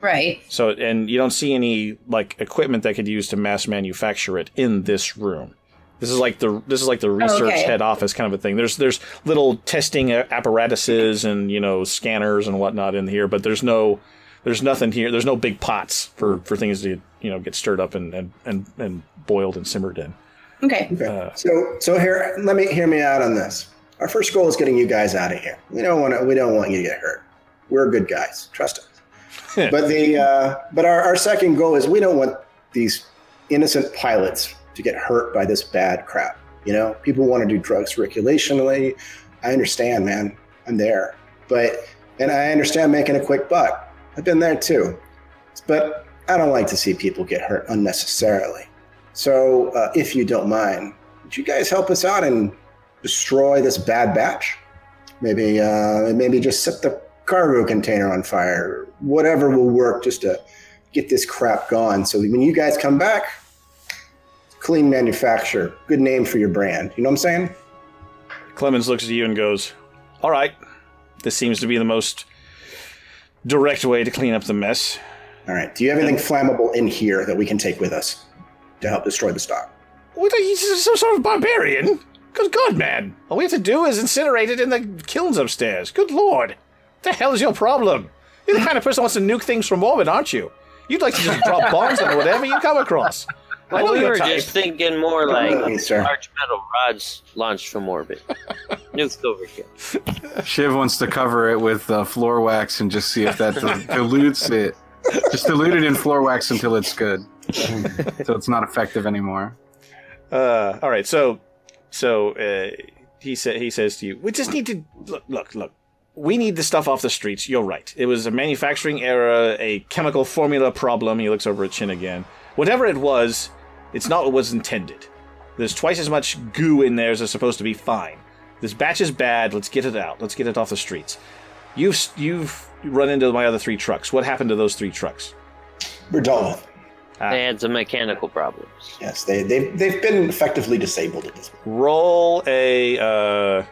Right. So, and you don't see any like equipment that could use to mass manufacture it in this room. This is like the this is like the research Oh, okay. head office kind of a thing. There's there's little testing apparatuses and you know scanners and whatnot in here, but there's no there's nothing here. There's no big pots for, for things to you know get stirred up and and, and, and boiled and simmered in. Okay. Okay. so so here, let me hear me out on this. Our first goal is getting you guys out of here. We don't want to. We don't want you to get hurt. We're good guys. Trust us. but the uh, but our, our second goal is we don't want these innocent pilots to get hurt by this bad crap. You know, people want to do drugs recreationally. I understand, man. I'm there, but and I understand making a quick buck. I've been there too, but I don't like to see people get hurt unnecessarily. So, uh, if you don't mind, would you guys help us out and destroy this bad batch? Maybe, uh, maybe just set the cargo container on fire. Whatever will work, just to get this crap gone. So when you guys come back, clean manufacture, good name for your brand. You know what I'm saying? Clemens looks at you and goes, "All right, this seems to be the most direct way to clean up the mess." All right. Do you have anything flammable in here that we can take with us to help destroy the stock? What are you, some sort of barbarian? Good God, man! All we have to do is incinerate it in the kilns upstairs. Good Lord, what the hell is your problem? You're the kind of person who wants to nuke things from orbit, aren't you? You'd like to just drop bombs on whatever you come across. I Well, know we were type. just thinking more like me, sir. large metal rods launched from orbit. Nukes overkill. Shiv wants to cover it with uh, floor wax and just see if that dilutes it. Just dilute it in floor wax until it's good, so it's not effective anymore. Uh, all right, so so uh, he said he says to you, we just need to look, look, look. We need the stuff off the streets. You're right. It was a manufacturing error, a chemical formula problem. He looks over at Chin again. Whatever it was, it's not what was intended. There's twice as much goo in there as is supposed to be fine. This batch is bad. Let's get it out. Let's get it off the streets. You've you've run into my other three trucks. What happened to those three trucks? We're done with. They had some mechanical problems. Yes, they they've they've been effectively disabled at this point. Roll a uh,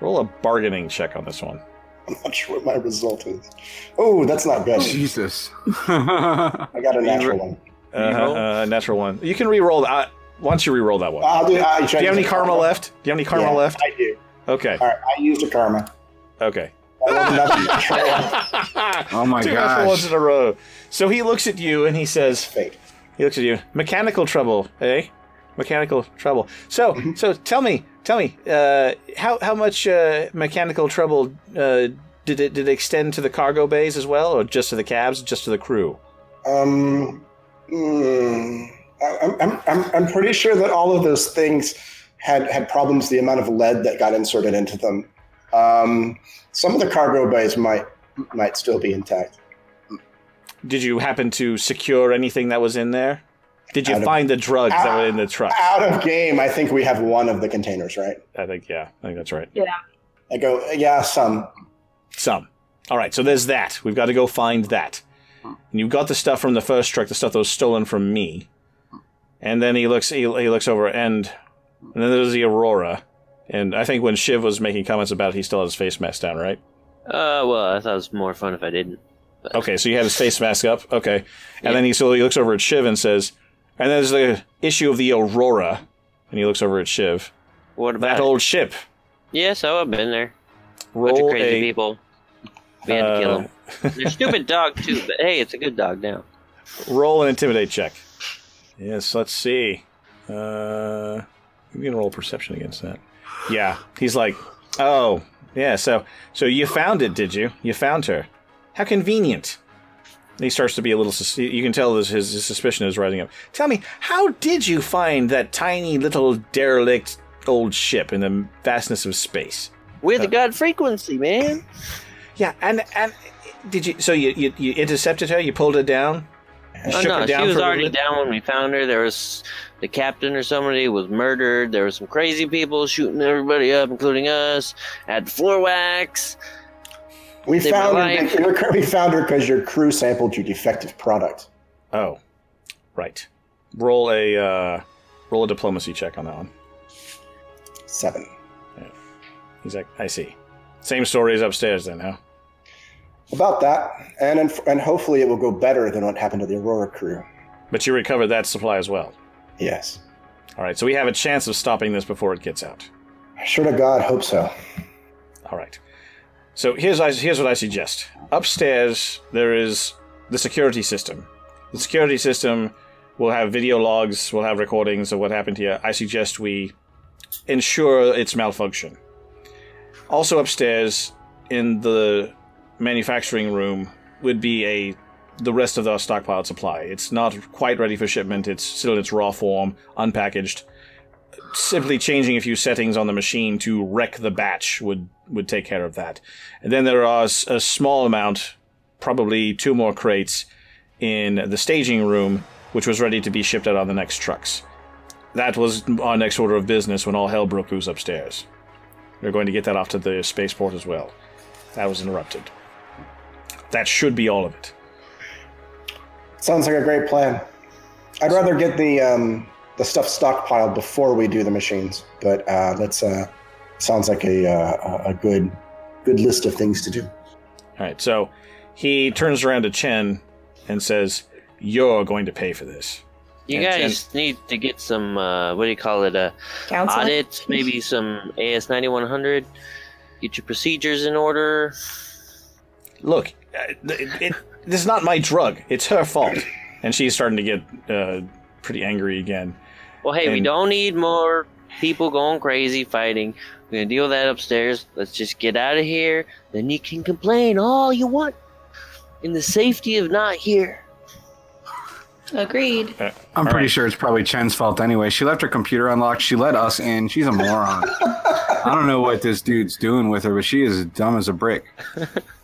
roll a bargaining check on this one. I'm not sure what my result is. Oh, that's not good. Jesus. I got a natural one. Uh, uh, natural one. You can re-roll. that. why don't you re-roll that one? I'll do. I, do you have any karma left? Do you have any karma Yeah, left? I do. Okay. All right, I used a karma. Okay. That was another natural one. Oh my Two natural ones gosh! in a row. So he looks at you and he says, Fate. he looks at you. Mechanical trouble, eh? Mechanical trouble. So, so tell me, tell me, uh, how how much uh, mechanical trouble uh, did it did it extend to the cargo bays as well, or just to the cabs, just to the crew? Um, mm, I- I'm, I'm, I'm, I'm pretty sure that all of those things had, had problems, the amount of lead that got inserted into them. Um, some of the cargo bays might, might still be intact. Did you happen to secure anything that was in there? Did you Out of- find the drugs that were in the truck? Out of game, I think we have one of the containers, right? I think yeah, I think that's right. Yeah. I go, yeah, some. Some. All right, so there's that. We've got to go find that. And you've got the stuff from the first truck, the stuff that was stolen from me. And then he looks he, he looks over and and then there's the Aurora. And I think when Shiv was making comments about it, he still had his face mask down, right? Uh, well, I thought it was more fun if I didn't. Okay, so you had his face mask up. Okay. And then he so he looks over at Shiv and says, and there's the issue of the Aurora. And he looks over at Shiv. What about That it? old ship. Yeah, so I've been there. Bunch of crazy a people. We had to kill uh, They're stupid dog too, but hey, it's a good dog now. Roll an intimidate check. Yes, let's see. Uh, we can roll perception against that. Yeah, he's like, oh, yeah. So, so you found it, did you? You found her. How convenient. And he starts to be a little. sus- You can tell his, his, his suspicion is rising up. Tell me, how did you find that tiny little derelict old ship in the vastness of space? We're the God frequency, man. Yeah, and and did you? So you you, you intercepted her? You pulled her down? You Oh shook no, her she down was already down when we found her. There was the captain or somebody was murdered. There were some crazy people shooting everybody up, including us. Had floor wax. We Saved found my her. life. We found her because your crew sampled your defective product. Oh, right. Roll a uh, roll a diplomacy check on that one. Seven. He's like, I see. Same story as upstairs, then, huh? About that, and and hopefully it will go better than what happened to the Aurora crew. But you recovered that supply as well. Yes. All right, so we have a chance of stopping this before it gets out. Sure to God, hope so. All right. So here's here's what I suggest. Upstairs there is the security system. The security system will have video logs, We'll have recordings of what happened here. I suggest we ensure its malfunction. Also upstairs in the manufacturing room would be a the rest of the stockpiled supply. It's not quite ready for shipment. It's still in its raw form, unpackaged. Simply changing a few settings on the machine to wreck the batch would would take care of that. And then there are a small amount, probably two more crates, in the staging room, which was ready to be shipped out on the next trucks. That was our next order of business when all hell broke loose upstairs. We are going to get that off to the spaceport as well. That was interrupted. That should be all of it. Sounds like a great plan. I'd rather get the um, the stuff stockpiled before we do the machines, but uh, let's. Uh, sounds like a uh, a good good list of things to do. All right, so he turns around to Chen and says, "You're going to pay for this." You And guys need to get some, uh, what do you call it, uh, Counseling? audits, maybe some AS 9100. Get your procedures in order. Look, it, it, this is not my drug. It's her fault. And she's starting to get uh, pretty angry again. Well, hey, we don't need more people going crazy fighting. We're gonna deal with that upstairs. Let's just get out of here. Then you can complain all you want in the safety of not here. Agreed. I'm pretty sure it's probably Chen's fault anyway. She left her computer unlocked. She let us in. She's a moron. I don't know what this dude's doing with her, but she is dumb as a brick.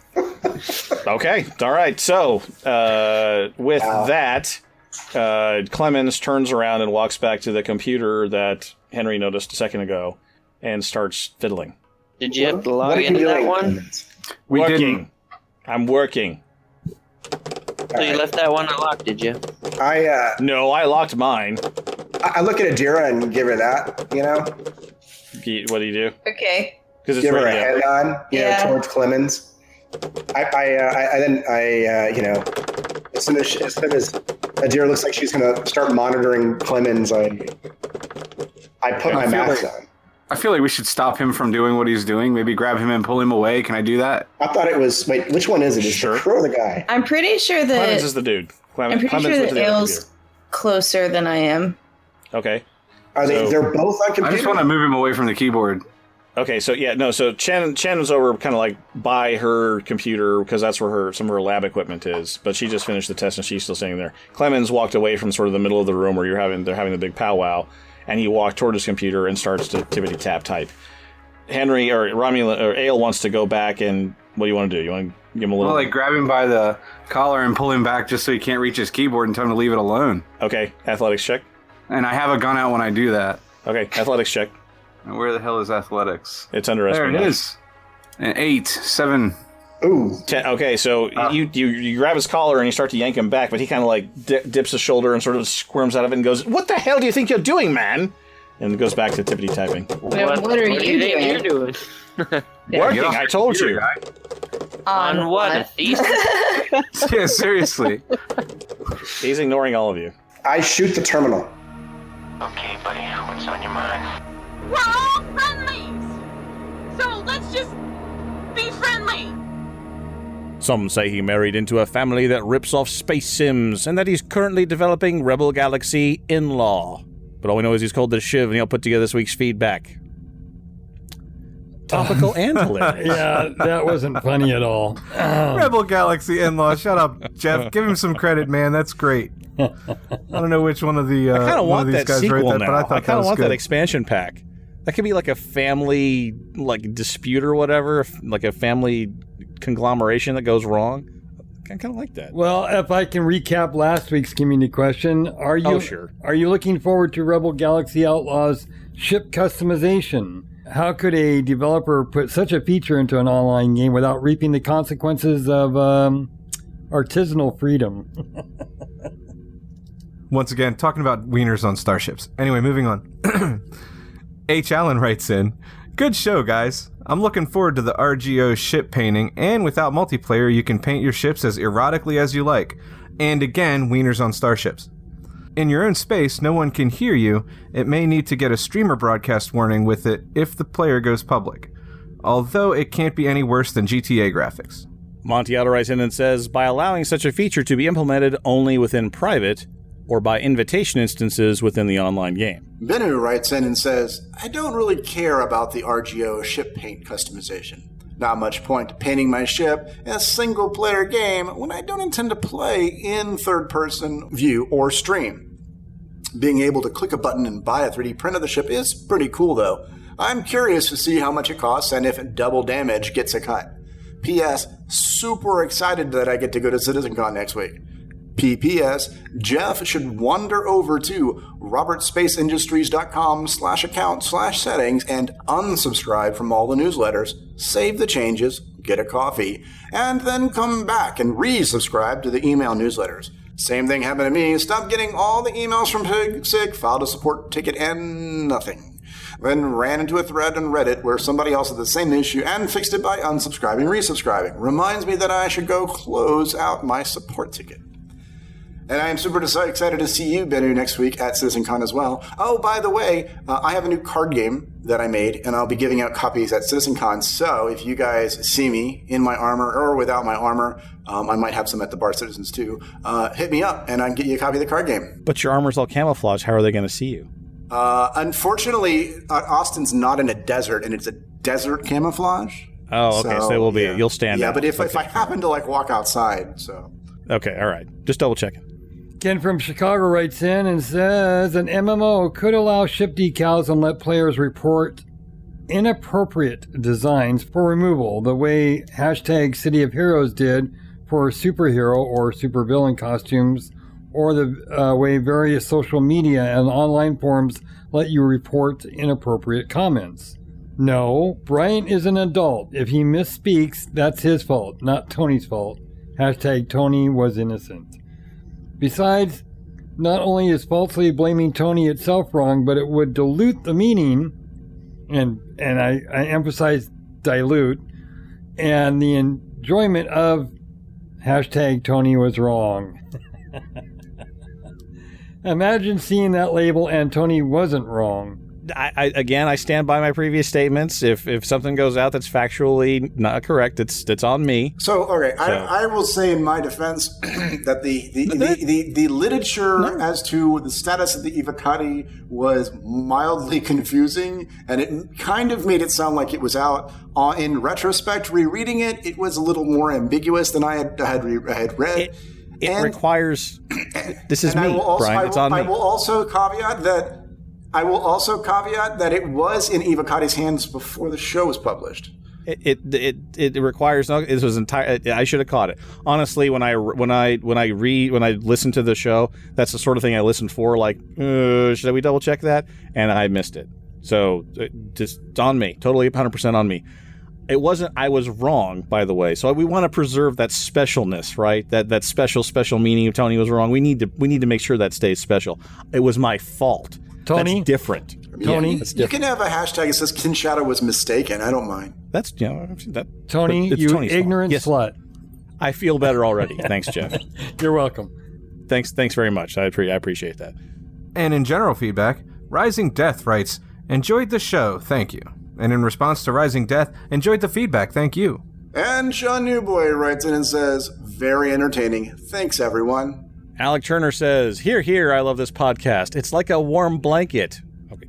Okay, all right. So, uh, with that, uh, Clemens turns around and walks back to the computer that Henry noticed a second ago and starts fiddling. Did you have to log are into that doing? one? We working. didn't- I'm working. So you left that one unlocked, did you? I uh, No, I locked mine. I I look at Adira and give her that. You know, What do you do? Okay. Because it's give her a head on. You Yeah. know, towards Clemens. I I, uh, I, I then I uh, you know, as soon as, she, as soon as Adira looks like she's gonna start monitoring Clemens, I I put I my feel mask like- on. I feel like we should stop him from doing what he's doing. Maybe grab him and pull him away. Can I do that? I thought it was. Wait, which one is it? Is Sure. the crew or the guy? I'm pretty sure that Clemens is the dude. Clem- I'm pretty Clemens sure that the other closer than I am. Okay. Are they? So- they're both on I just want to move him away from the keyboard. Okay, so yeah, no, so Chen Chen was over kind of like by her computer because that's where her some of her lab equipment is. But she just finished the test and she's still sitting there. Clemens walked away from sort of the middle of the room where you're having they're having the big powwow, and he walked toward his computer and starts to tippity tap type. Henry or Romulan or Ale wants to go back and what do you want to do? You want to give him a little Well, like grab him by the collar and pull him back just so he can't reach his keyboard and tell him to leave it alone. okay athletics check. And I have a gun out when I do that. Okay, athletics check. And where the hell is athletics? It's under There it espionage. is. An eight, seven. Ooh. Ten, okay, so ah. you, you you grab his collar and you start to yank him back, but he kind of like di- dips his shoulder and sort of squirms out of it and goes, "What the hell do you think you're doing, man?" And goes back to tippity typing. What, what are you do you think doing? you're doing? Working, off I your told computer, you. guy. On what? A thesis? yeah, seriously. He's ignoring all of you. I shoot the terminal. Okay, buddy, what's on your mind? We're all friendlies. So let's just be friendly. Some say he married into a family that rips off space sims, and that he's currently developing Rebel Galaxy in law. But all we know is he's called the Shiv, and he'll put together this week's feedback. Topical and hilarious. yeah, that wasn't funny at all. Rebel Galaxy in-law. Shut up, Jeff. Give him some credit, man. That's great. I don't know which one of the uh, I kind of want these that guys sequel wrote that, now. but I I, thought that kind of want good. that expansion pack. That could be like a family like dispute or whatever, if- like a family conglomeration that goes wrong. I kind of like that. Well, if I can recap last week's community question, are you Oh, sure. are you looking forward to Rebel Galaxy Outlaws ship customization? How could a developer put such a feature into an online game without reaping the consequences of um, artisanal freedom? Once again, talking about wieners on starships. Anyway, moving on. H. Allen writes in Good show, guys. I'm looking forward to the RGO ship painting, and without multiplayer, you can paint your ships as erotically as you like. And again, wieners on starships. in your own space, no one can hear you. It may need to get a streamer broadcast warning with it if the player goes public. Although it can't be any worse than GTA graphics. Montiato writes in and says, by allowing such a feature to be implemented only within private or by invitation instances within the online game. Benu writes in and says, I don't really care about the RGO ship paint customization. Not much point to painting my ship in a single player game when I don't intend to play in third person view or stream. Being able to click a button and buy a 3D print of the ship is pretty cool though. I'm curious to see how much it costs and if double damage gets a cut. P.S. Super excited that I get to go to CitizenCon next week. PPS, Jeff should wander over to robertspaceindustries.com slash account slash settings and unsubscribe from all the newsletters, save the changes, get a coffee, and then come back and resubscribe to the email newsletters. Same thing happened to me. Stop getting all the emails from CIG, filed a support ticket, and nothing. Then ran into a thread on Reddit where somebody else had the same issue and fixed it by unsubscribing, resubscribing. Reminds me that I should go close out my support ticket. And I am super excited to see you, Benu, next week at CitizenCon as well. Oh, by the way, uh, I have a new card game that I made, and I'll be giving out copies at CitizenCon. So if you guys see me in my armor or without my armor, um, I might have some at the Bar Citizens too. Uh, hit me up, and I can get you a copy of the card game. But your armor's all camouflage. How are they going to see you? Uh, unfortunately, uh, Austin's not in a desert, and it's a desert camouflage. Oh, okay. So, so it will be. yeah. You'll stand. Yeah, out. but if, okay. if I happen to like walk outside, so Okay, all right. Just double checking. Ken from Chicago writes in and says an MMO could allow ship decals and let players report inappropriate designs for removal, the way hashtag City of Heroes did for superhero or supervillain costumes, or the uh, way various social media and online forums let you report inappropriate comments. No, Brian is an adult. If he misspeaks, that's his fault, not Tony's fault. Hashtag Tony was innocent. Besides, not only is falsely blaming Tony itself wrong, but it would dilute the meaning, and and I, I emphasize dilute, and the enjoyment of hashtag Tony was wrong. Imagine seeing that label and Tony wasn't wrong. I, I, again, I stand by my previous statements. If if something goes out that's factually not correct, it's it's on me. So, okay, So- I, I will say in my defense that the the, the, the, the literature as to the status of the Evocati was mildly confusing, and it kind of made it sound like it was out. Uh, in retrospect, rereading it, it was a little more ambiguous than I had I had, re- I had read. It, it requires. This is me, will also, Brian. I will, it's on I me. will also caveat that I will also caveat that it was in Evocati's hands before the show was published. It it it, it requires no. This was entire. I should have caught it. Honestly, when I when I when I read when I listen to the show, that's the sort of thing I listen for. Like, uh, should we double check that? And I missed it. So uh, just on me. Totally 100 percent on me. It wasn't. I was wrong, by the way. So we want to preserve that specialness, right? That that special special meaning of Tony was wrong. We need to we need to make sure that stays special. It was my fault. Tony? That's different. Tony, Yeah, that's you can have a hashtag that says Kin Shadow was mistaken. I don't mind. That's you know that Tony, you Tony's fault. ignorant Yes. slut. I feel better already. Thanks, Jeff. You're welcome. Thanks, thanks very much. I, appre- I appreciate that. And in general feedback, Rising Death writes, Enjoyed the show, thank you. And in response to Rising Death, enjoyed the feedback, thank you. And Sean Newboy writes in and says, "Very entertaining. Thanks, everyone." Alec Turner says, "Here, here. I love this podcast. It's like a warm blanket. Okay,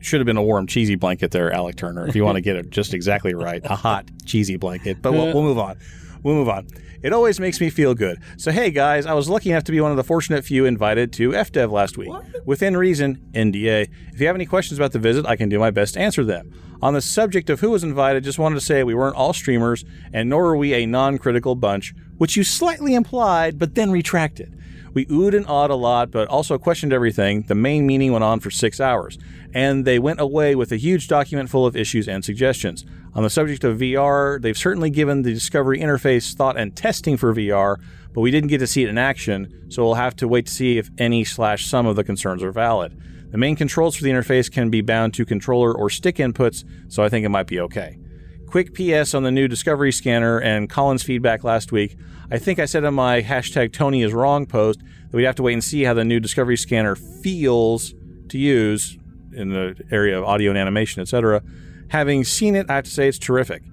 should have been a warm, cheesy blanket there, Alec Turner. If you want to get it just exactly right, a hot, cheesy blanket. But we'll, we'll move on. We'll move on. It always makes me feel good. So, hey guys, I was lucky enough to be one of the fortunate few invited to FDev last week. Within reason, NDA. If you have any questions about the visit, I can do my best to answer them. On the subject of who was invited, just wanted to say we weren't all streamers, and nor are we a non-critical bunch, which you slightly implied, but then retracted. We oohed and awed a lot, but also questioned everything. The main meeting went on for six hours, and they went away with a huge document full of issues and suggestions. On the subject of VR, they've certainly given the Discovery interface thought and testing for VR, but we didn't get to see it in action, so we'll have to wait to see if any slash some of the concerns are valid. The main controls for the interface can be bound to controller or stick inputs, so I think it might be okay. Quick PS on the new Discovery scanner and Colin's feedback last week. I think I said in my hashtag Tony is wrong post that we'd have to wait and see how the new Discovery scanner feels to use in the area of audio and animation, etc. Having seen it, I have to say it's terrific.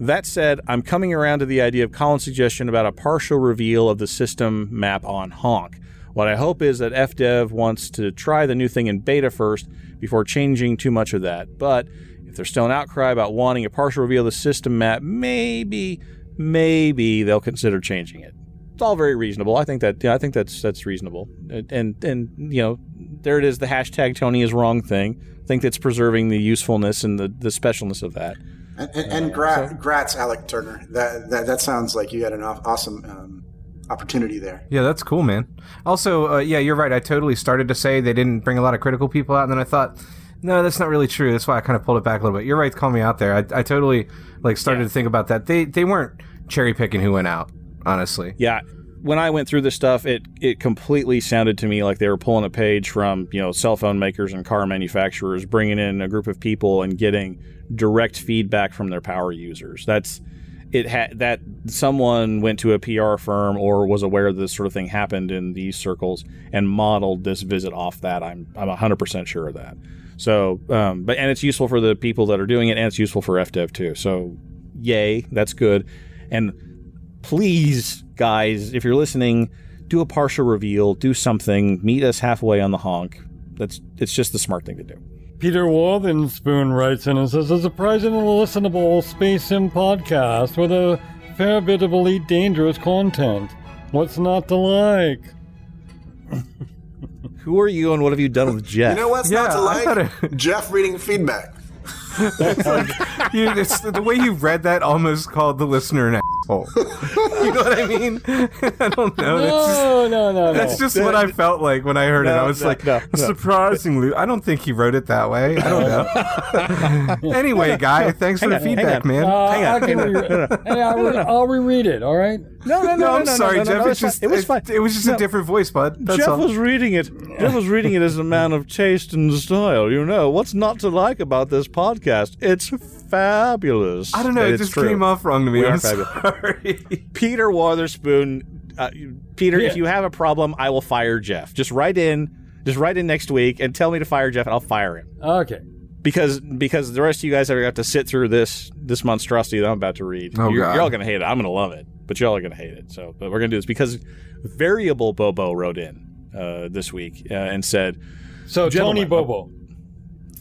That said, I'm coming around to the idea of Colin's suggestion about a partial reveal of the system map on Honk. What I hope is that FDev wants to try the new thing in beta first before changing too much of that. But if there's still an outcry about wanting a partial reveal of the system map, maybe, maybe they'll consider changing it. It's all very reasonable. I think that yeah, I think that's that's reasonable. And and, and you know, there it is. The hashtag Tony is wrong thing. I think that's preserving the usefulness and the the specialness of that. And, and, and gra- grats, Alec Turner. That, that that sounds like you had an awesome um, opportunity there. Yeah, that's cool, man. Also, uh, yeah, you're right. I totally started to say they didn't bring a lot of critical people out, and then I thought, no, that's not really true. That's why I kind of pulled it back a little bit. You're right to call me out there. I, I totally like started to think about that. They they weren't cherry picking who went out, honestly. Yeah. When I went through this stuff, it it completely sounded to me like they were pulling a page from you know cell phone makers and car manufacturers, bringing in a group of people and getting direct feedback from their power users. That's it had that someone went to a PR firm or was aware that this sort of thing happened in these circles and modeled this visit off that. I'm I'm 100% sure of that. So, um, but and it's useful for the people that are doing it, and it's useful for FDev too. So, yay, that's good. And please, guys, if you're listening, do a partial reveal, do something, meet us halfway on the honk. That's it's just the smart thing to do. Peter Walthenspoon writes in and says, a surprisingly listenable Space Sim podcast with a fair bit of Elite Dangerous content. What's not to like? Who are you and what have you done with Jeff? You know what's not to like? Jeff reading feedback. That's like, you, it's, the way you read that almost called the listener an asshole. you know what I mean? I don't know. That's just, No, no, no, That's no. just what I felt like when I heard it. I was no, like, no, no. surprisingly, I don't think he wrote it that way. I don't know. anyway, guy, thanks for Hang the on, hang feedback, on. man. Uh, Hang on, Hang on. Re- I'll, re- I'll reread it, all right? No, no, no, no. I'm no, sorry, no, no, Jeff. no, it's just it was fine. It, was just No. a different voice, bud. That's Jeff all. was reading it. Jeff was reading it as a man of taste and style. You know what's not to like about this podcast? It's fabulous. I don't know. And It just true. came off wrong to me. We I'm sorry. Peter Watherspoon. Uh, Peter, Yeah. if you have a problem, I will fire Jeff. Just write in. Just write in next week and tell me to fire Jeff, and I'll fire him. Okay. Because because the rest of you guys are going to have to sit through this this monstrosity that I'm about to read. Oh, you're, God. you're all going to hate it. I'm going to love it, but y'all are going to hate it. So, but we're going to do this because variable Bobo wrote in uh, this week uh, and said, So, Tony Gentlemen, Bobo.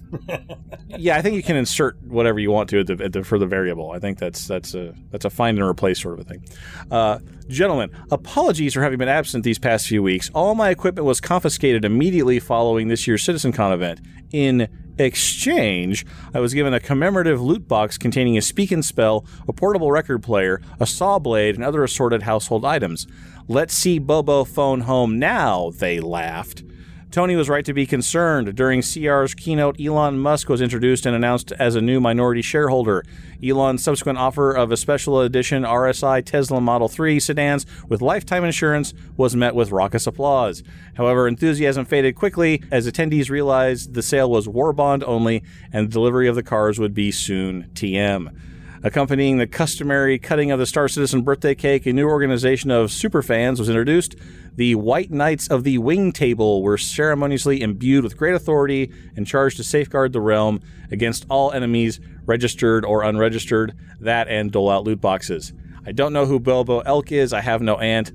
"Yeah, I think you can insert whatever you want to at the, at the, for the variable. I think that's that's a that's a find and replace sort of a thing." Uh, gentlemen, apologies for having been absent these past few weeks. All my equipment was confiscated immediately following this year's CitizenCon event. In exchange, I was given a commemorative loot box containing a speak and spell, a portable record player, a saw blade, and other assorted household items. Let's see Bobo phone home now, they laughed. Tony was right to be concerned. During CR's keynote, Elon Musk was introduced and announced as a new minority shareholder. Elon's subsequent offer of a special edition RSI Tesla Model 3 sedans with lifetime insurance was met with raucous applause. However, enthusiasm faded quickly as attendees realized the sale was war bond only and delivery of the cars would be soon TM. Accompanying the customary cutting of the Star Citizen birthday cake, a new organization of superfans was introduced. The White Knights of the Wing Table were ceremoniously imbued with great authority and charged to safeguard the realm against all enemies, registered or unregistered, that and dole out loot boxes. I don't know who Bobo Elk is. I have no aunt.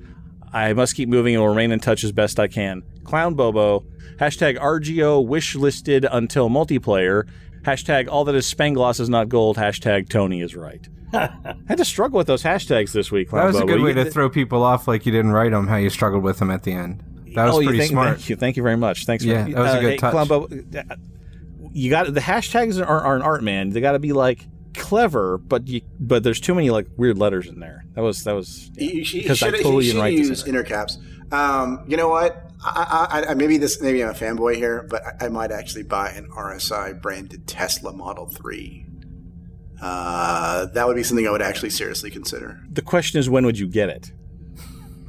I must keep moving and will remain in touch as best I can. Clown Bobo. Hashtag RGO wishlisted until multiplayer. Hashtag all that is Spangloss is not gold. Hashtag Tony is right. I had to struggle with those hashtags this week. That Clown was a Bobo. good You way to get- throw people off, like you didn't write them, how you struggled with them at the end. That was oh, pretty thank, smart. Thank you. Thank you very much. Thanks. Yeah, for, that was a uh, good hey, touch. Clown uh, you got the hashtags are, are an art, man. They got to be like clever, but you but there's too many like weird letters in there. That was that was because I totally you didn't should write this. use inner caps. Um, you know what? I, I, I, maybe this maybe I'm a fanboy here, but I, I might actually buy an RSI branded Tesla Model Three. Uh, that would be something I would actually seriously consider. The question is, when would you get it?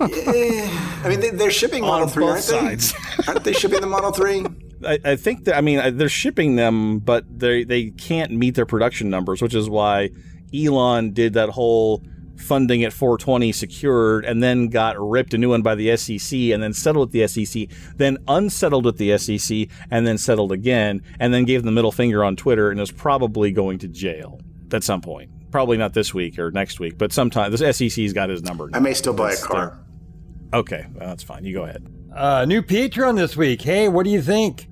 Eh, I mean, they, they're shipping On Model Three, both aren't sides. they? aren't they shipping the Model Three? I, I think that I mean uh, they're shipping them, but they they can't meet their production numbers, which is why Elon did that whole funding at 420 secured and then got ripped a new one by the SEC and then settled with the SEC, then unsettled with the SEC and then settled again and then gave them the middle finger on Twitter and is probably going to jail at some point. Probably not this week or next week, but sometime. The SEC's got his number. I may still buy a car. Okay, well, that's fine. You go ahead. Uh, new Patreon this week. Hey, what do you think?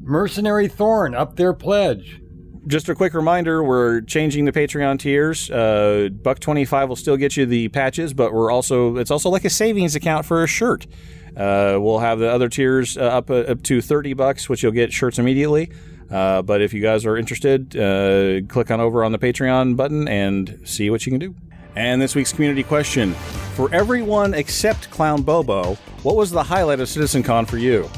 Mercenary Thorn up their pledge. Just a quick reminder: we're changing the Patreon tiers. Uh, Buck twenty five will still get you the patches, but we're also it's also like a savings account for a shirt. Uh, we'll have the other tiers uh, up uh, up to thirty bucks, which you'll get shirts immediately. Uh, but if you guys are interested, uh, click on over on the Patreon button and see what you can do. And this week's community question: For everyone except Clown Bobo, what was the highlight of CitizenCon for you?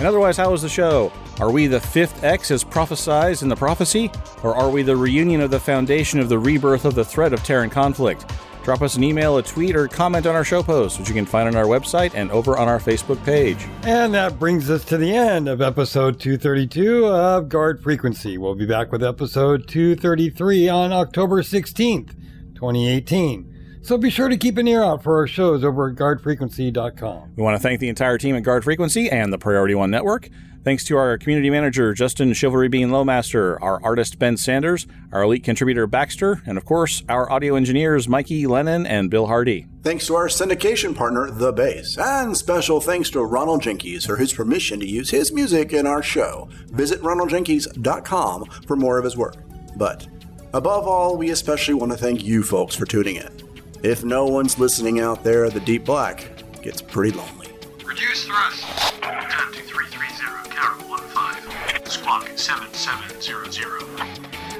And otherwise, how was the show? Are we the fifth X as prophesized in the prophecy? Or are we the reunion of the foundation of the rebirth of the threat of Terran conflict? Drop us an email, a tweet, or comment on our show post, which you can find on our website and over on our Facebook page. And that brings us to the end of episode 232 of Guard Frequency. We'll be back with episode 233 on October 16th, 2018. So be sure to keep an ear out for our shows over at guardfrequency.com. We want to thank the entire team at Guard Frequency and the Priority One Network. Thanks to our community manager, Justin Chivalry Bean Lowmaster, our artist, Ben Sanders, our elite contributor, Baxter, and of course, our audio engineers, Mikey Lennon and Bill Hardy. Thanks to our syndication partner, The Base. And special thanks to Ronald Jenkins for his permission to use his music in our show. Visit ronaldjenkins.com for more of his work. But above all, we especially want to thank you folks for tuning in. If no one's listening out there, the deep black gets pretty lonely. Reduce thrust. 12330, Carol 15. Squawk 7700.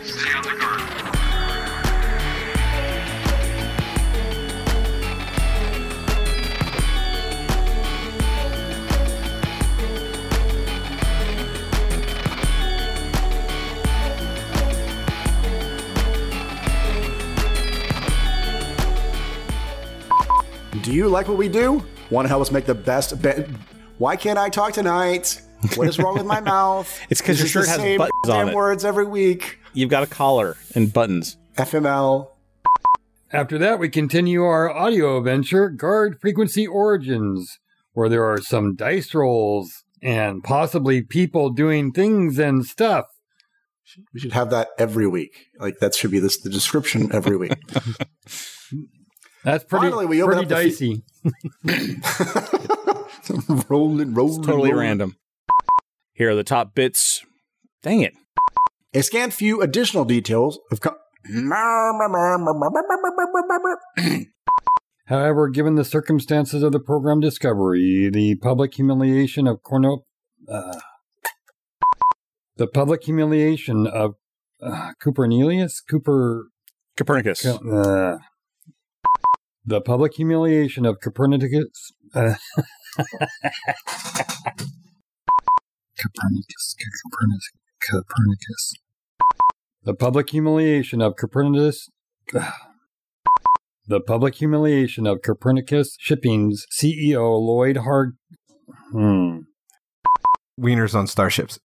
Stay on the guard. Do you like what we do? Want to help us make the best? Be- Why can't I talk tonight? What is wrong with my mouth? It's 'cause your It's shirt the has same buttons on damn it. words every week. You've got a collar and buttons. FML. After that, we continue our audio adventure, Guard Frequency Origins, where there are some dice rolls and possibly people doing things and stuff. We should have that every week. Like that should be this the description every week. That's pretty, Finally, we open pretty up the dicey. rolling, rolling, Totally rolling. random. Here are the top bits. Dang it. A scant few additional details of. Co- However, given the circumstances of the program discovery, the public humiliation of Cornell, uh, the public humiliation of uh, Coopernius, Cooper, Copernicus. uh, the public humiliation of Copernicus, uh, Copernicus, Copernicus, Copernicus, the public humiliation of Copernicus. The public humiliation of Copernicus Shipping's CEO Lloyd Hard. Hmm. Wieners on starships.